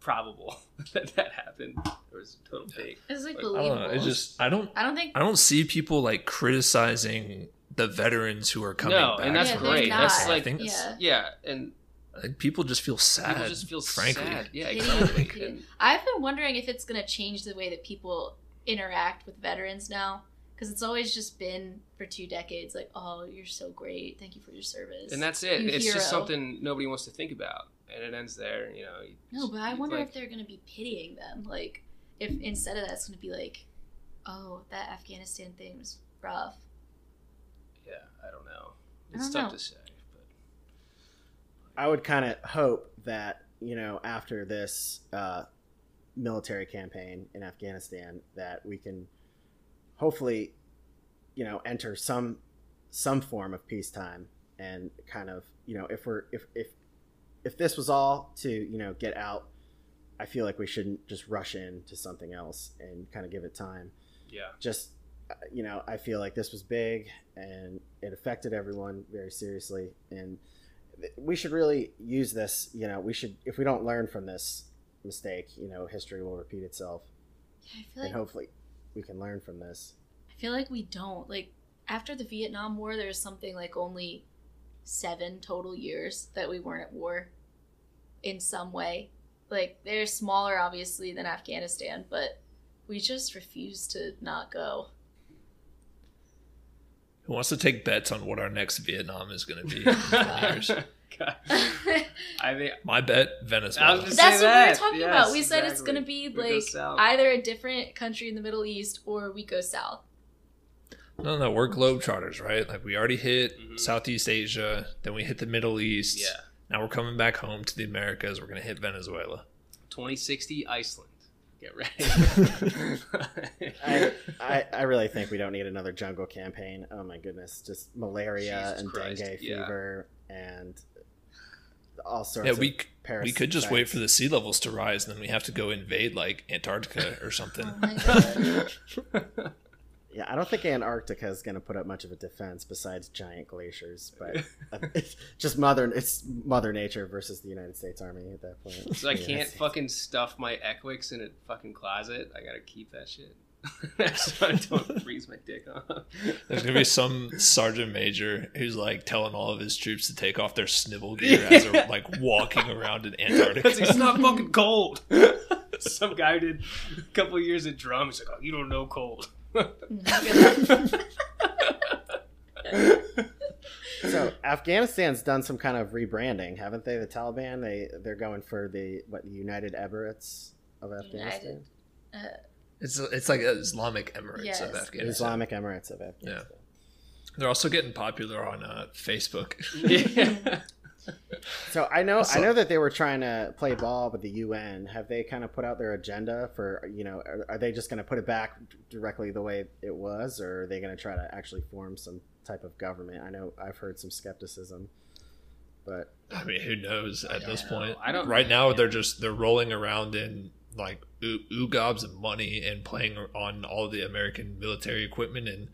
probable that that happened. It was a total fake. It's like I I don't believable. know. It's just I don't I don't think. I don't see people like criticizing the veterans who are coming No, back. and that's Yeah, great. not. That's like, I think Yeah. yeah, and like, people just feel sad. people just feel frankly. sad. Yeah, exactly. I've been wondering if it's going to change the way that people interact with veterans now. Because it's always just been for two decades, like, oh, you're so great. Thank you for your service. And that's it. You it's hero. just something nobody wants to think about, and it ends there. You know. you No, just- but I wonder like- if they're going to be pitying them. Like, if instead of that, it's going to be like, oh, that Afghanistan thing was rough. Yeah, I don't know. I It's don't tough know. to say. I would kind of hope that you know after this uh, military campaign in Afghanistan that we can hopefully you know enter some some form of peacetime and kind of you know if we're if if if this was all to you know get out I feel like we shouldn't just rush into something else and kind of give it time. Yeah, just uh, you know, I feel like this was big and it affected everyone very seriously, and we should really use this. You know, we should if we don't learn from this mistake, you know, history will repeat itself, Yeah, I feel and like hopefully we can learn from this. I feel like we don't. Like after the Vietnam War, there's something like only seven total years that we weren't at war in some way. Like they're smaller, obviously, than Afghanistan, but we just refuse to not go. Who wants to take bets on what our next Vietnam is going to be in 20 years? God. I think My bet, Venezuela. was just- Say what we were talking Yes, about. We said it's going to be We go like either a different country in the Middle East or we go south. No, no, we're globetrotters, right? Like we already hit Mhm. Southeast Asia, then we hit the Middle East. yeah. Now we're coming back home to the Americas. We're going to hit Venezuela. 2060 Iceland. Get ready. I, I, I really think we don't need another jungle campaign. Oh my goodness, just malaria Jesus and Christ, dengue yeah. fever and all sorts Yeah, of we we could just wait for the sea levels to rise, and then we have to go invade like Antarctica or something. Oh my god. Yeah, I don't think Antarctica is going to put up much of a defense besides giant glaciers, but it's just mother it's mother nature versus the United States Army at that point. so I can't fucking stuff my ECWCS in a fucking closet. I gotta keep that shit. so I don't freeze my dick off. There's gonna be some sergeant major who's like telling all of his troops to take off their snivel gear as they're like walking around in Antarctica. it's not fucking cold. Some guy did a couple years at drum. He's like, "Oh, you don't know cold." So Afghanistan's done some kind of rebranding, haven't they? The Taliban they they're going for the what the United Emirates of Afghanistan, United. Uh, It's it's like Islamic Emirates Yes. of Afghanistan. Islamic Emirates of Afghanistan. Yeah. They're also getting popular on uh, Facebook. yeah. So I know That's I a- know that they were trying to play ball with the UN. Have they kind of put out their agenda for you know? Are, are they just going to put it back directly the way it was, or are they going to try to actually form some type of government? I know I've heard some skepticism, but I mean, who knows at this know. point? I don't- Right now, yeah. they're just they're rolling around in like oo- oogobs of money and playing on all the American military equipment. And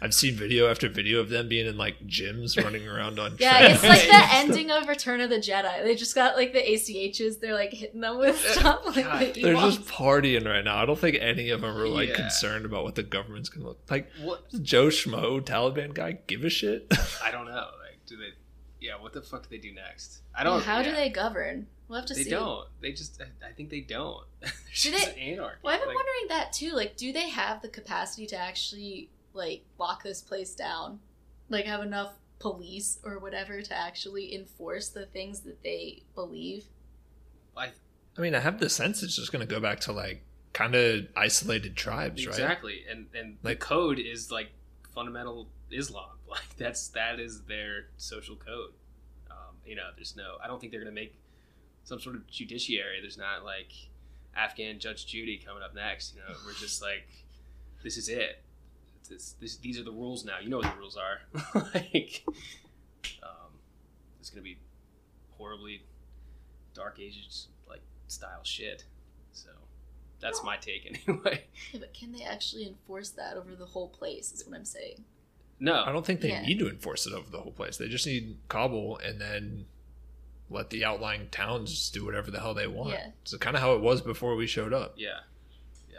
I've seen video after video of them being in like gyms, running around on. yeah, it's like the ending of Return of the Jedi. They just got like the ACHs. They're like hitting them with stuff. Like God, the They're just partying right now. I don't think any of them are like Yeah. concerned about what the government's gonna look like. What? Joe Schmo, Taliban guy, give a shit? I don't know. Like, do they? Yeah. What the fuck do they do next? I don't. how do they govern? We'll have to They see. don't. They just. I, I think they don't. Do they- anarchy. Well, I've been Like, wondering that too. Like, do they have the capacity to actually like lock this place down? Like, have enough police or whatever to actually enforce the things that they believe? I, I mean, I have the sense it's just gonna go back to like kind of isolated tribes, right? exactly. And and Like- the code is like fundamental Islam. Like that's that is their social code. Um, you know, there's no. I don't think they're gonna make some sort of judiciary. There's not like Afghan Judge Judy coming up next. You know, we're just like, this is it. This, this, these are the rules now. You know what the rules are. like, um, it's gonna be horribly dark ages like style shit. So that's my take anyway. Yeah, but can they actually enforce that over the whole place? Is what I'm saying. No, I don't think they Yeah. need to enforce it over the whole place. They just need Kabul and then let the outlying towns just do whatever the hell they want. Yeah. So kind of how it was before we showed up. Yeah, yeah.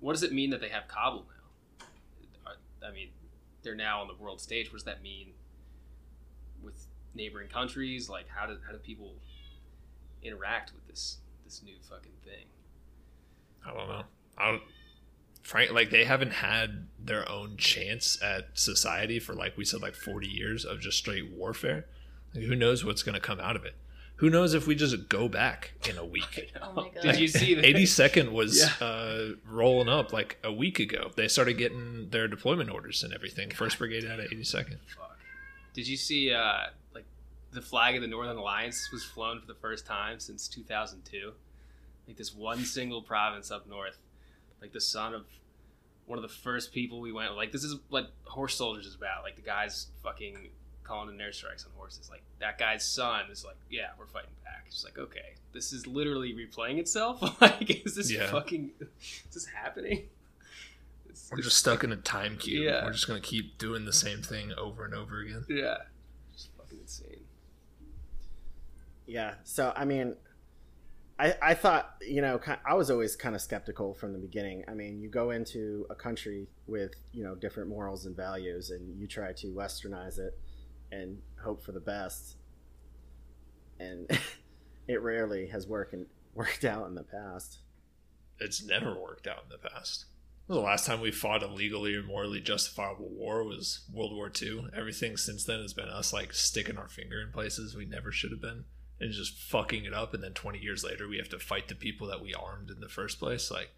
What does it mean that they have Kabul now? I mean, they're now on the world stage. What does that mean with neighboring countries? Like, how do how do people interact with this this new fucking thing? I don't know. I don't. Frank, like they haven't had their own chance at society for like we said, like forty years of just straight warfare. Like, who knows what's going to come out of it? Who knows if we just go back in a week? Oh my God. Did you see that? 82nd was Yeah. uh, rolling up like a week ago. They started getting their deployment orders and everything. First Brigade out of 82nd. Fuck. Did you see uh, like the flag of the Northern Alliance was flown for the first time since 2002? Like this one single province up north, like the son of one of the first people we went. Like this is what horse soldiers is about. Like the guys fucking calling in air strikes on horses. Like that guy's son is like, yeah, we're fighting back. It's like okay, this is literally replaying itself. like, is this Yeah. fucking? Is this happening? It's It's, We're it's- just stuck in a time cube. Yeah. We're just gonna keep doing the same thing over and over again. yeah, just fucking insane. Yeah. So I mean, I I thought you know I was always kind of skeptical from the beginning. I mean, you go into a country with you know different morals and values, and you try to westernize it and hope for the best, and it rarely has worked and worked out in the past. It's never worked out in the past. The last time we fought a legally or morally justifiable war was World War II. Everything since then has been us like sticking our finger in places we never should have been and just fucking it up. And then 20 years later, we have to fight the people that we armed in the first place. Like,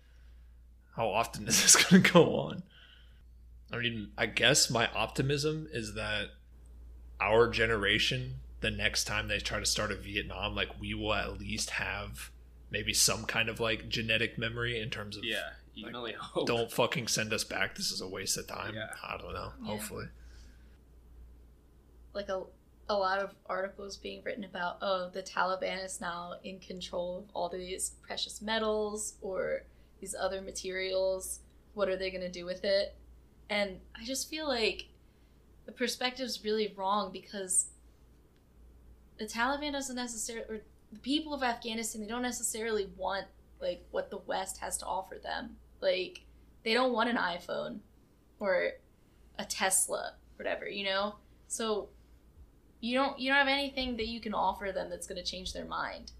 how often is this going to go on? I mean, I guess my optimism is that our generation, the next time they try to start a Vietnam, like we will at least have maybe some kind of like genetic memory in terms of Yeah, you Like, can only hope. don't fucking send us back. This is a waste of time. Yeah. I don't know. Yeah. Hopefully. like a a lot of articles being written about oh the Taliban is now in control of all these precious metals or these other materials what are they going to do with it and i just feel like the perspective's really wrong because the Taliban doesn't necessarily or the people of Afghanistan they don't necessarily want like what the west has to offer them like they don't want an iPhone or a Tesla whatever you know so you don't you don't have anything that you can offer them that's going to change their mind.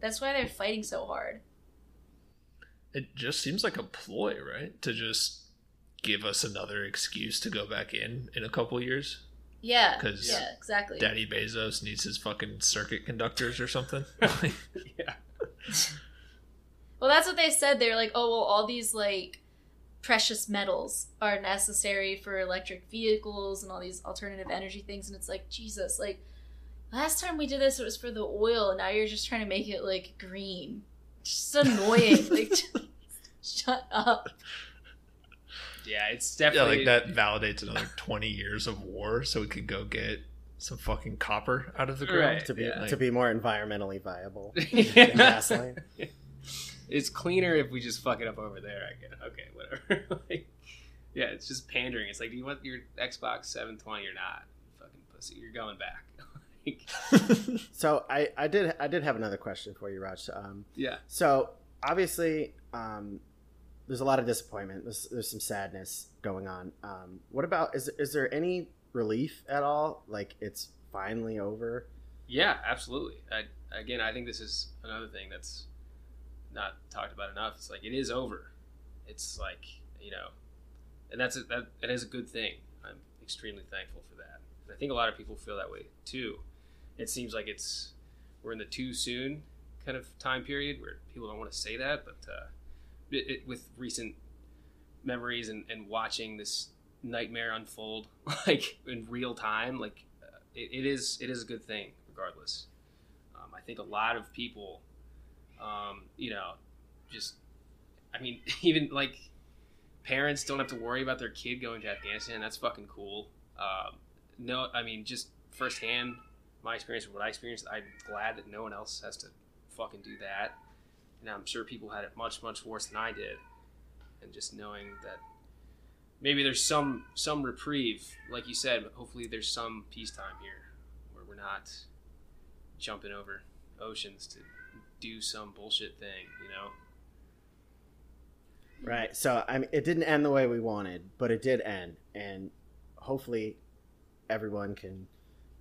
That's why they're fighting so hard. It just seems like a ploy, right? To just give us another excuse to go back in in a couple years. Yeah. 'Cause yeah, exactly. Daddy Bezos needs his fucking circuit conductors or something. yeah, Well, that's what they said. They were like, "Oh, well, all these like precious metals are necessary for electric vehicles and all these alternative energy things." And it's like, Jesus, like last time we did this, it was for the oil, and now you're just trying to make it like green. Just annoying. like, shut up. Yeah, it's yeah, definitely like that validates another 20 years of war so we could go get some fucking copper out of the ground. Right. To be Yeah. to be more environmentally viable. gasoline. it's cleaner if we just fuck it up over there. I get okay, whatever. like, yeah, it's just pandering. It's like, do you want your Xbox 720 or not? Fucking pussy, you're going back. So I, I did I did have another question for you, Raj. Um, yeah, so obviously, um, there's a lot of disappointment. There's, there's some sadness going on. Um, what about is is there any relief at all? Like it's finally over. yeah, absolutely. I, again, I think this is another thing that's not talked about enough. It's like it is over. It's like you know, and that's a, that. That is a good thing. I'm extremely thankful for that. And I think a lot of people feel that way too. It seems like it's we're in the too soon kind of time period where people don't want to say that, but uh, it, it, with recent memories and, and watching this nightmare unfold like in real time, like uh, it, it is it is a good thing regardless. Um, I think a lot of people, um, you know, just I mean, even like parents don't have to worry about their kid going to Afghanistan. That's fucking cool. Um, no, I mean, just firsthand, my experience, what I experienced, I'm glad that no one else has to fucking do that. And I'm sure people had it much, much worse than I did. And just knowing that maybe there's some some reprieve, like you said. But hopefully, there's some peacetime here where we're not jumping over oceans to do some bullshit thing, you know? Right. So I mean, it didn't end the way we wanted, but it did end, and hopefully, everyone can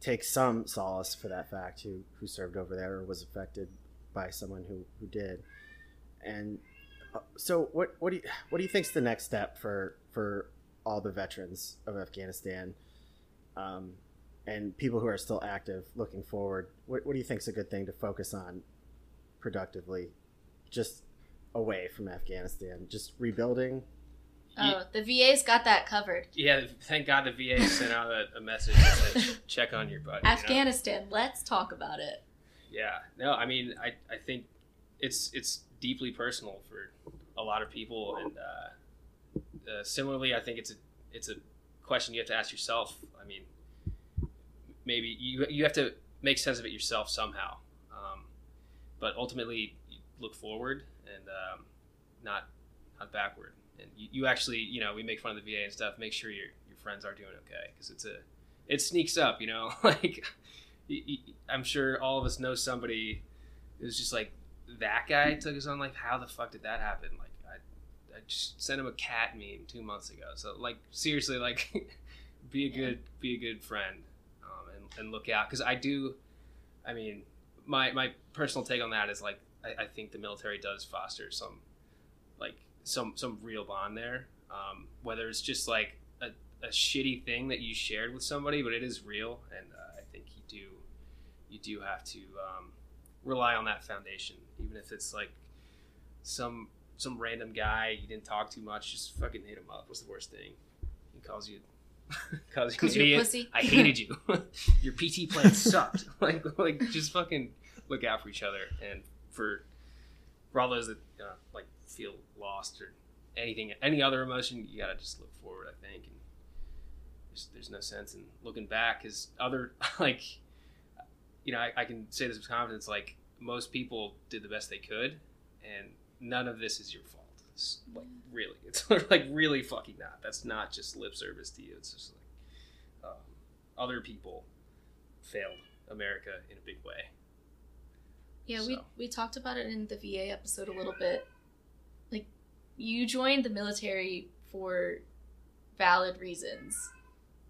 take some solace for that fact who who served over there or was affected by someone who who did. And uh, so, what what do you what do you think's the next step for for all the veterans of Afghanistan, um, and people who are still active looking forward? What what do you think's a good thing to focus on productively, just away from Afghanistan, just rebuilding? Oh, the VA's got that covered. Yeah, thank God the VA sent out a, a message that said, check on your buddy. you know? Afghanistan, let's talk about it. Yeah, no, I mean, I, I think it's it's deeply personal for a lot of people, and uh, uh, similarly, I think it's a it's a question you have to ask yourself. I mean, maybe you you have to make sense of it yourself somehow, um, but ultimately, look forward and um, not not backward. and you, you actually, you know, we make fun of the VA and stuff. Make sure your your friends are doing okay because it's a it sneaks up, you know. like I'm sure all of us know somebody who's just like that guy took his own life. How the fuck did that happen? Like I I just sent him a cat meme two months ago. So like seriously, like be a good be a good friend um, and and look out because I do. I mean, my my personal take on that is like I, I think the military does foster some like some some real bond there. Um, whether it's just like a, a shitty thing that you shared with somebody, but it is real, and uh, I think you do you do have to um, rely on that foundation, even if it's like some some random guy you didn't talk too much. Just fucking hit him up. What's the worst thing? He calls you. calls you you're pussy. I hated you. Your PT plan sucked. like, like, just fucking look out for each other, and for for all those that uh, like feel lost or anything, any other emotion, you gotta just look forward. I think, and there's, there's no sense in looking back because other like, you know, I, I can say this with confidence. Like most people did the best they could, and none of this is your fault. It's like really, it's like really fucking not. That's not just lip service to you. It's just like um, other people failed America in a big way. Yeah, we we talked about it in the VA episode a little bit. Like, you joined the military for valid reasons.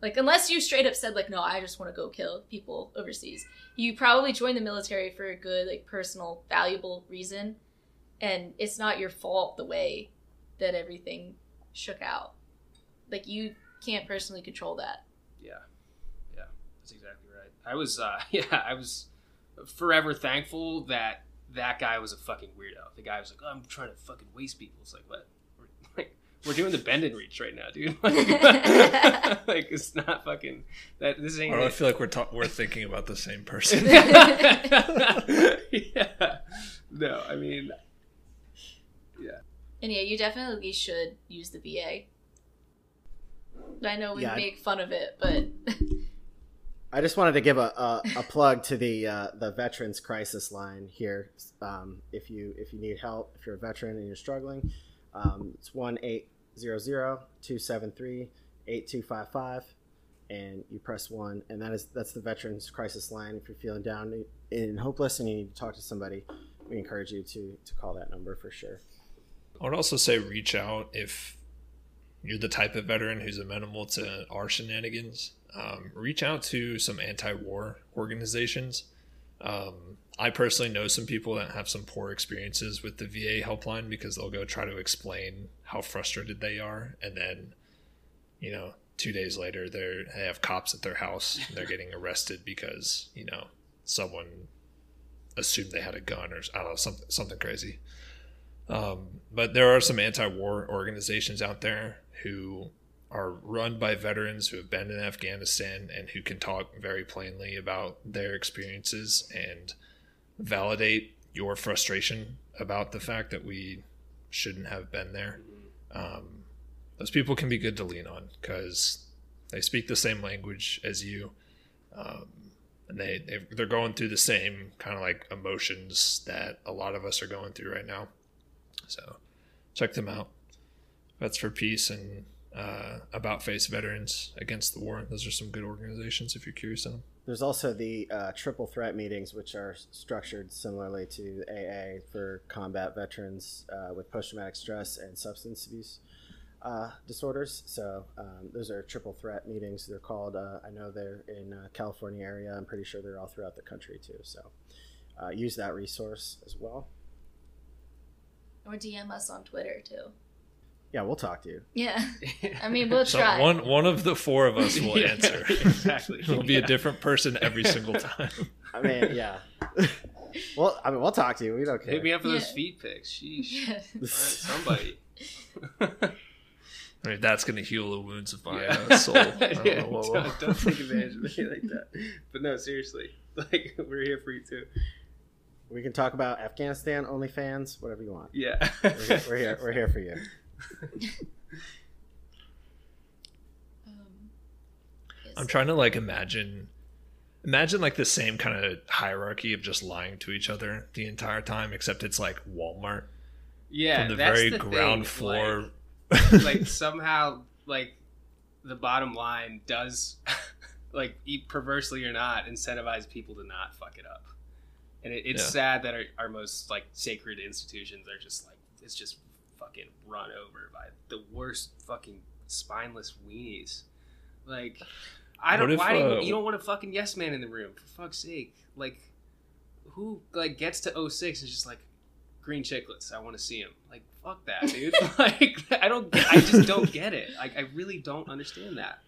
Like, unless you straight up said like, "No, I just want to go kill people overseas," you probably joined the military for a good, like, personal, valuable reason, and it's not your fault the way that everything shook out. Like, you can't personally control that. Yeah, yeah, that's exactly right. I was, uh, yeah, I was forever thankful that that guy was a fucking weirdo. The guy was like, oh, "I'm trying to fucking waste people." It's like, what? We're, doing the bend and reach right now, dude. Like, like, it's not fucking that. This ain't. Or I feel like we're ta- we're thinking about the same person. yeah. No, I mean, yeah. And yeah, you definitely should use the VA. I know we Yeah, I- make fun of it, but I just wanted to give a, a, a plug to the uh, the veterans crisis line here. Um, if you if you need help, if you're a veteran and you're struggling, um, it's one eight zero zero two seven three eight two five five, and you press one, and that is that's the veterans crisis line. If you're feeling down and hopeless and you need to talk to somebody, we encourage you to to call that number for sure. I would also say reach out if you're the type of veteran who's amenable to our shenanigans. Um, reach out to some anti-war organizations. Um, I personally know some people that have some poor experiences with the VA helpline because they'll go try to explain how frustrated they are, and then, you know, two days later they're they have cops at their house. They're getting arrested because you know someone assumed they had a gun or I don't know something something crazy. Um, but there are some anti-war organizations out there who are run by veterans who have been in Afghanistan and who can talk very plainly about their experiences and validate your frustration about the fact that we shouldn't have been there. Um, those people can be good to lean on because they speak the same language as you. Um, and they, they they're going through the same kind of like emotions that a lot of us are going through right now. So check them out. Vets for Peace and uh, About Face Veterans Against the War. Those are some good organizations if you're curious on them. There's also the uh, triple threat meetings, which are structured similarly to AA for combat veterans uh, with post traumatic stress and substance abuse uh, disorders. So um, those are triple threat meetings. They're called. Uh, I know they're in uh, California area. I'm pretty sure they're all throughout the country too. So uh, use that resource as well. or DM us on Twitter too. Yeah, we'll talk to you. Yeah, I mean we'll So try. one one of the four of us will Yeah, answer. exactly. It'll be a different person every single time. I mean, yeah. well, I mean, we'll talk to you. We don't care. Hit me up for those Yeah. feet pics. Sheesh. Yeah. Alright, somebody. I mean, that's going to heal the wounds of my Yeah. uh, soul. I don't Yeah, know, whoa, whoa. Don't, don't take advantage of me like that. But no, seriously, like we're here for you too. We can talk about Afghanistan, OnlyFans, whatever you want. Yeah, We're, here- we're here. We're here for you. Um. I'm trying to like imagine imagine like the same kind of hierarchy of just lying to each other the entire time except it's like Walmart Yeah, from the very the ground thing, floor like, like somehow like the bottom line does like perversely or not incentivize people to not fuck it up and it, it's Yeah. sad that our, our most like sacred institutions are just like it's just fucking run over by the worst fucking spineless weenies. Like i don't if, why do you, uh, you don't want a fucking yes man in the room for fuck's sake. Like who like gets to 06 and just like green chicklets i want to see him like fuck that dude. Like i don't i just don't get it. Like i really don't understand that.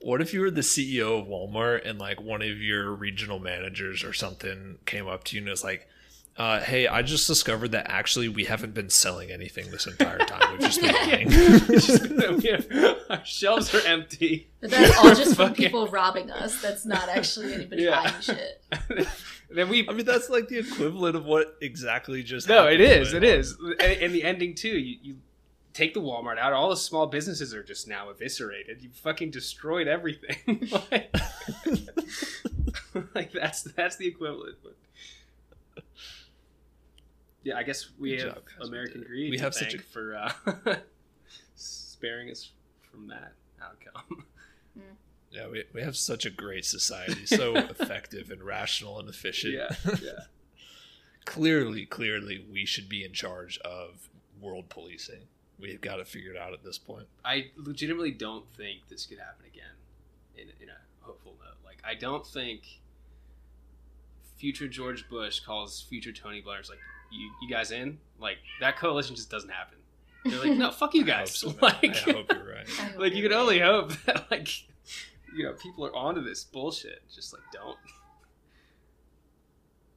What if you were the CEO of Walmart and like one of your regional managers or something came up to you and was like, uh, "Hey, I just discovered that actually we haven't been selling anything this entire time. We've just been buying." It's just that we have- our shelves are empty But that's all just from Fucking- people robbing us. That's not actually anybody Yeah. buying shit. then we I mean, that's like the equivalent of what exactly just. no it happened, is but- it is and, and the ending too you, you take the walmart out all the small businesses are just now eviscerated you fucking destroyed everything like, like that's that's the equivalent but yeah i guess we Good have job, guys. We american did it. greed We to have such thank a- for uh, sparing us from that outcome Yeah, we, we have such a great society, so effective and rational and efficient. yeah yeah clearly, clearly, we should be in charge of world policing. We've got it figured out at this point. I legitimately don't think this could happen again. In, in a hopeful note, like I don't think future George Bush calls future Tony Blair's like, "You, you guys in?" Like that coalition just doesn't happen. They're like, "No, fuck you I guys." so, like, I hope you're right. Hope like you can right. only hope that like you know people are onto this bullshit. Just like don't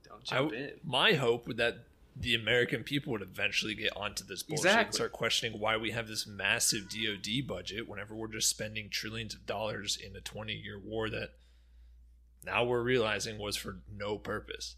don't jump w- in. my hope would that the American people would eventually get onto this bullshit and start questioning why we have this massive DoD budget whenever we're just spending trillions of dollars in a 20 year war that now we're realizing was for no purpose.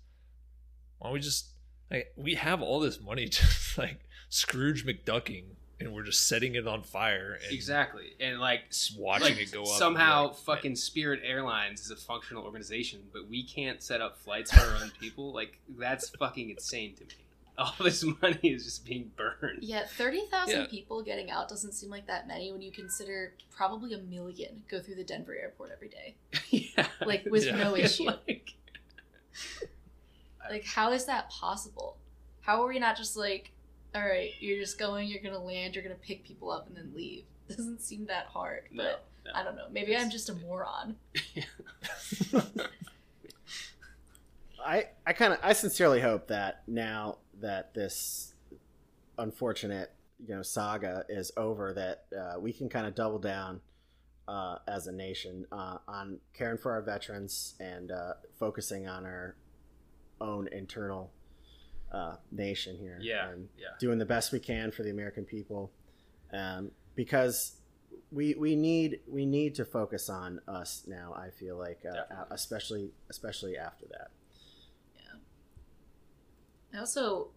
Why don't we just like we have all this money just like Scrooge McDucking and we're just setting it on fire and Exactly, and like watching like, it go up. Somehow, like, fucking Spirit Airlines is a functional organization, but we can't set up flights for our own people. Like that's fucking insane to me. All this money is just being burned. Yeah, 30,000 Yeah. people getting out doesn't seem like that many when you consider probably a million go through the Denver airport every day. yeah, Like, with Yeah. no issue. Like, Like, how is that possible? How are we not just like, all right, you're just going, you're gonna land, you're gonna pick people up and then leave? Doesn't seem that hard, no, but no. I don't know. Maybe I'm just a moron. I I kind of I sincerely hope that now that this unfortunate you know saga is over, that uh, we can kind of double down uh, as a nation uh, on caring for our veterans and uh, focusing on our own internal uh, nation here. Yeah, and yeah. doing the best we can for the American people, um, because we we need we need to focus on us now. I feel like, uh, especially especially after that. Yeah. I also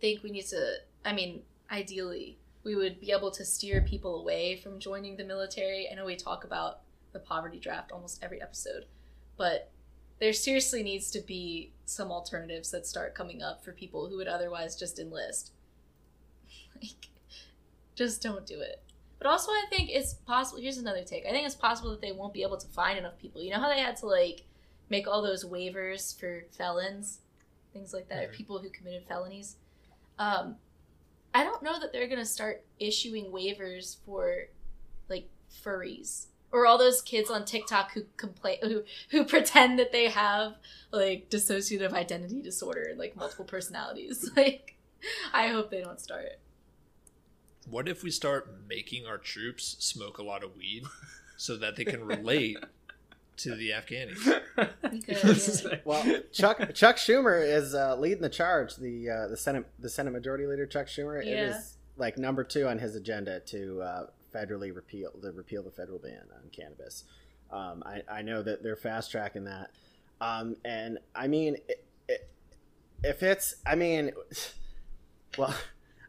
think we need to, I mean, ideally, we would be able to steer people away from joining the military. I know we talk about the poverty draft almost every episode, but there seriously needs to be some alternatives that start coming up for people who would otherwise just enlist. like, just don't do it. But also, I think it's possible. Here's another take. I think it's possible that they won't be able to find enough people. You know how they had to like make all those waivers for felons, things like that, or people who committed felonies. Um, I don't know that they're gonna start issuing waivers for like furries or all those kids on TikTok who complain who who pretend that they have like dissociative identity disorder and like multiple personalities. Like, I hope they don't start. What if we start making our troops smoke a lot of weed so that they can relate to the Afghanis? Because, yeah. Well, Chuck Chuck Schumer is uh, leading the charge. The uh, the Senate the Senate Majority Leader Chuck Schumer. It Yeah. is like number two on his agenda to uh, federally repeal to repeal the federal ban on cannabis. Um, I, I know that they're fast tracking that, um, and I mean, it, it, if it's I mean, well,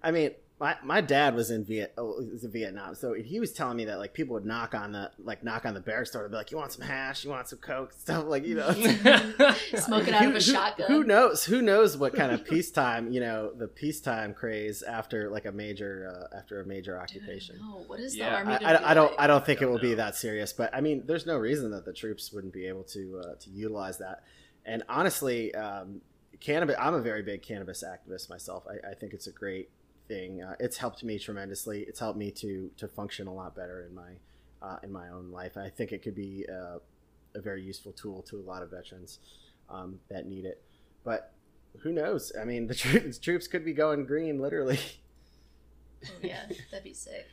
I mean, my my dad was in Viet oh, was in Vietnam, so he was telling me that like people would knock on the like knock on the barracks door to be like, "You want some hash? You want some coke?" Stuff like you know. Smoking out who, of a who- shotgun. Who knows? Who knows what kind of peacetime you know the peacetime craze after like a major uh, after a major occupation. know. What is Yeah, the army? I, I, I don't? I don't think it Don't will be that serious, but I mean, there's no reason that the troops wouldn't be able to uh, to utilize that. And honestly, um, cannabis. I'm a very big cannabis activist myself. I, I think it's a great thing. Uh, it's helped me tremendously. It's helped me to to function a lot better in my uh, in my own life. I think it could be uh, a very useful tool to a lot of veterans um, that need it. But who knows? I mean, the troops, troops could be going green, literally. Oh, yeah, that'd be sick.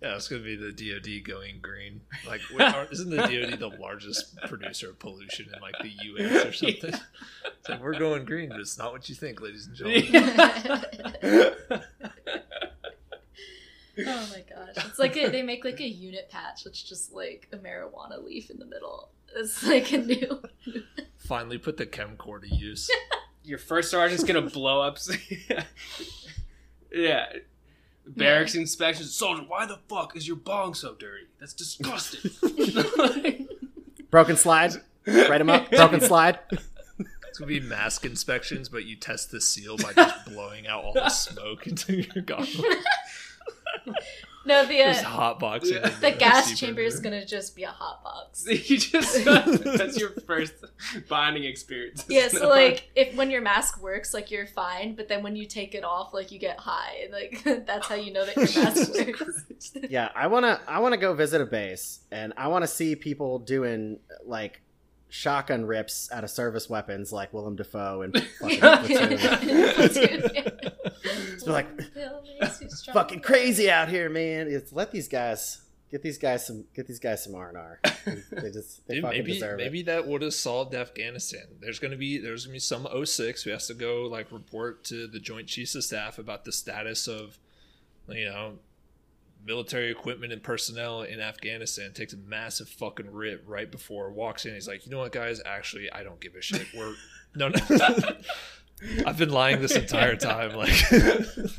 Yeah, it's gonna be the DoD going green. Like, what, are- isn't the DoD the largest producer of pollution in like the U.S. or something? It's like we're going green, but it's not what you think, ladies and gentlemen. Oh my gosh. It's like a, they make like a unit patch that's just like a marijuana leaf in the middle. It's like a new Finally, put the Chem Corps to use. Your first sergeant's gonna blow up. yeah. Barracks inspections. Soldier, why the fuck is your bong so dirty? That's disgusting. Broken slide. Write them up. Broken slide. It's gonna be mask inspections, but you test the seal by just blowing out all the smoke into your goggle. No, the Just uh, hotboxing. Yeah. into the gas secret chamber is gonna just be a hot box. you just that's your first bonding experience. Yeah, so like if when your mask works, like you're fine, but then when you take it off, like you get high, and like that's how you know that your mask works. Yeah, I wanna I wanna go visit a base, and I wanna see people doing like shotgun rips out of service weapons, like Willem Dafoe and fucking Platoon. It's like fucking crazy out here, man. It's let these guys get these guys some get these guys some R and R. They just they Dude, fucking maybe deserve maybe it. Maybe that would have solved Afghanistan. There's gonna be there's gonna be some 06 who has to go like report to the Joint Chiefs of Staff about the status of you know military equipment and personnel in Afghanistan. Takes a massive fucking rip right before walks in. He's like, you know what, guys? Actually, I don't give a shit. We're no no. I've been lying this entire time. Like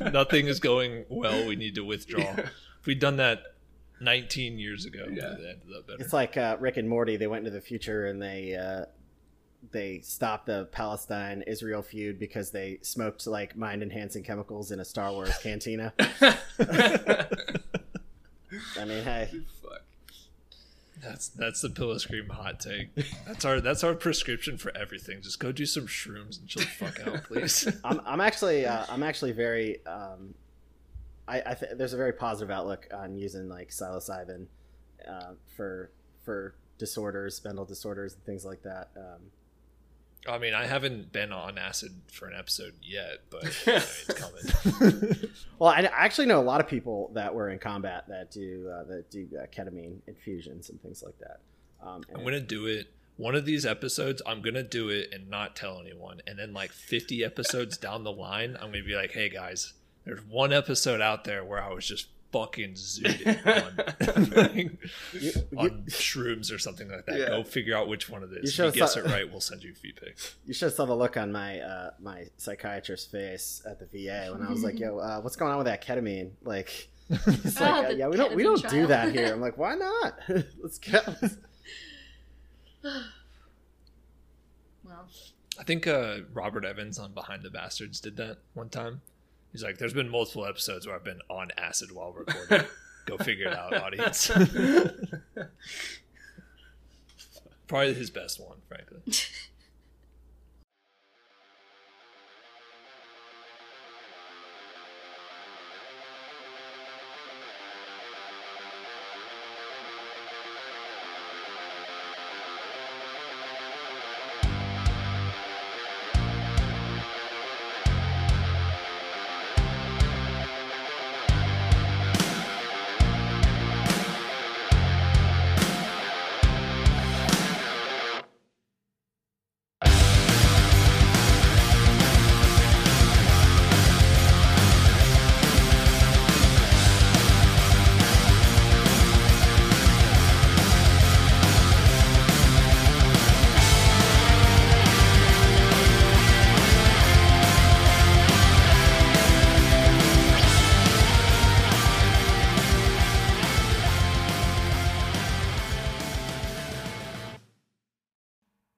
nothing is going well. We need to withdraw. If we'd done that 19 years ago, Yeah. ended up better. It's like uh, Rick and Morty. They went into the future and they uh, they stopped the Palestine Israel feud because they smoked like mind enhancing chemicals in a Star Wars cantina. I mean, hey, Fuck. That's that's the pillow scream hot take. That's our that's our prescription for everything. Just go do some shrooms and chill the fuck out, please. I'm, I'm actually uh, I'm actually very um, I, I th- there's a very positive outlook on using like psilocybin uh, for for disorders, mental disorders, and things like that. Um, I mean, I haven't been on acid for an episode yet, but I mean, it's coming. well, I, I actually know a lot of people that were in combat that do uh, that do uh, ketamine infusions and things like that. Um, and I'm gonna do it. One of these episodes, I'm gonna do it and not tell anyone. And then, like 50 episodes down the line, I'm gonna be like, "Hey guys, there's one episode out there where I was just fucking zooted on, you, on you, shrooms or something like that. Yeah. Go figure out which one it You. If should've you guess thought- it right, we'll send you a feed pic. you should have saw the look on my uh, my psychiatrist's face at the VA when I was like, "Yo, uh, what's going on with that ketamine?" Like, it's Ah, like, uh, yeah, we don't we don't do that here. I'm like, why not? Let's go. well, I think uh, Robert Evans on Behind the Bastards did that one time. He's like, "There's been multiple episodes where I've been on acid while recording. Go figure it out, audience." Probably his best one, frankly.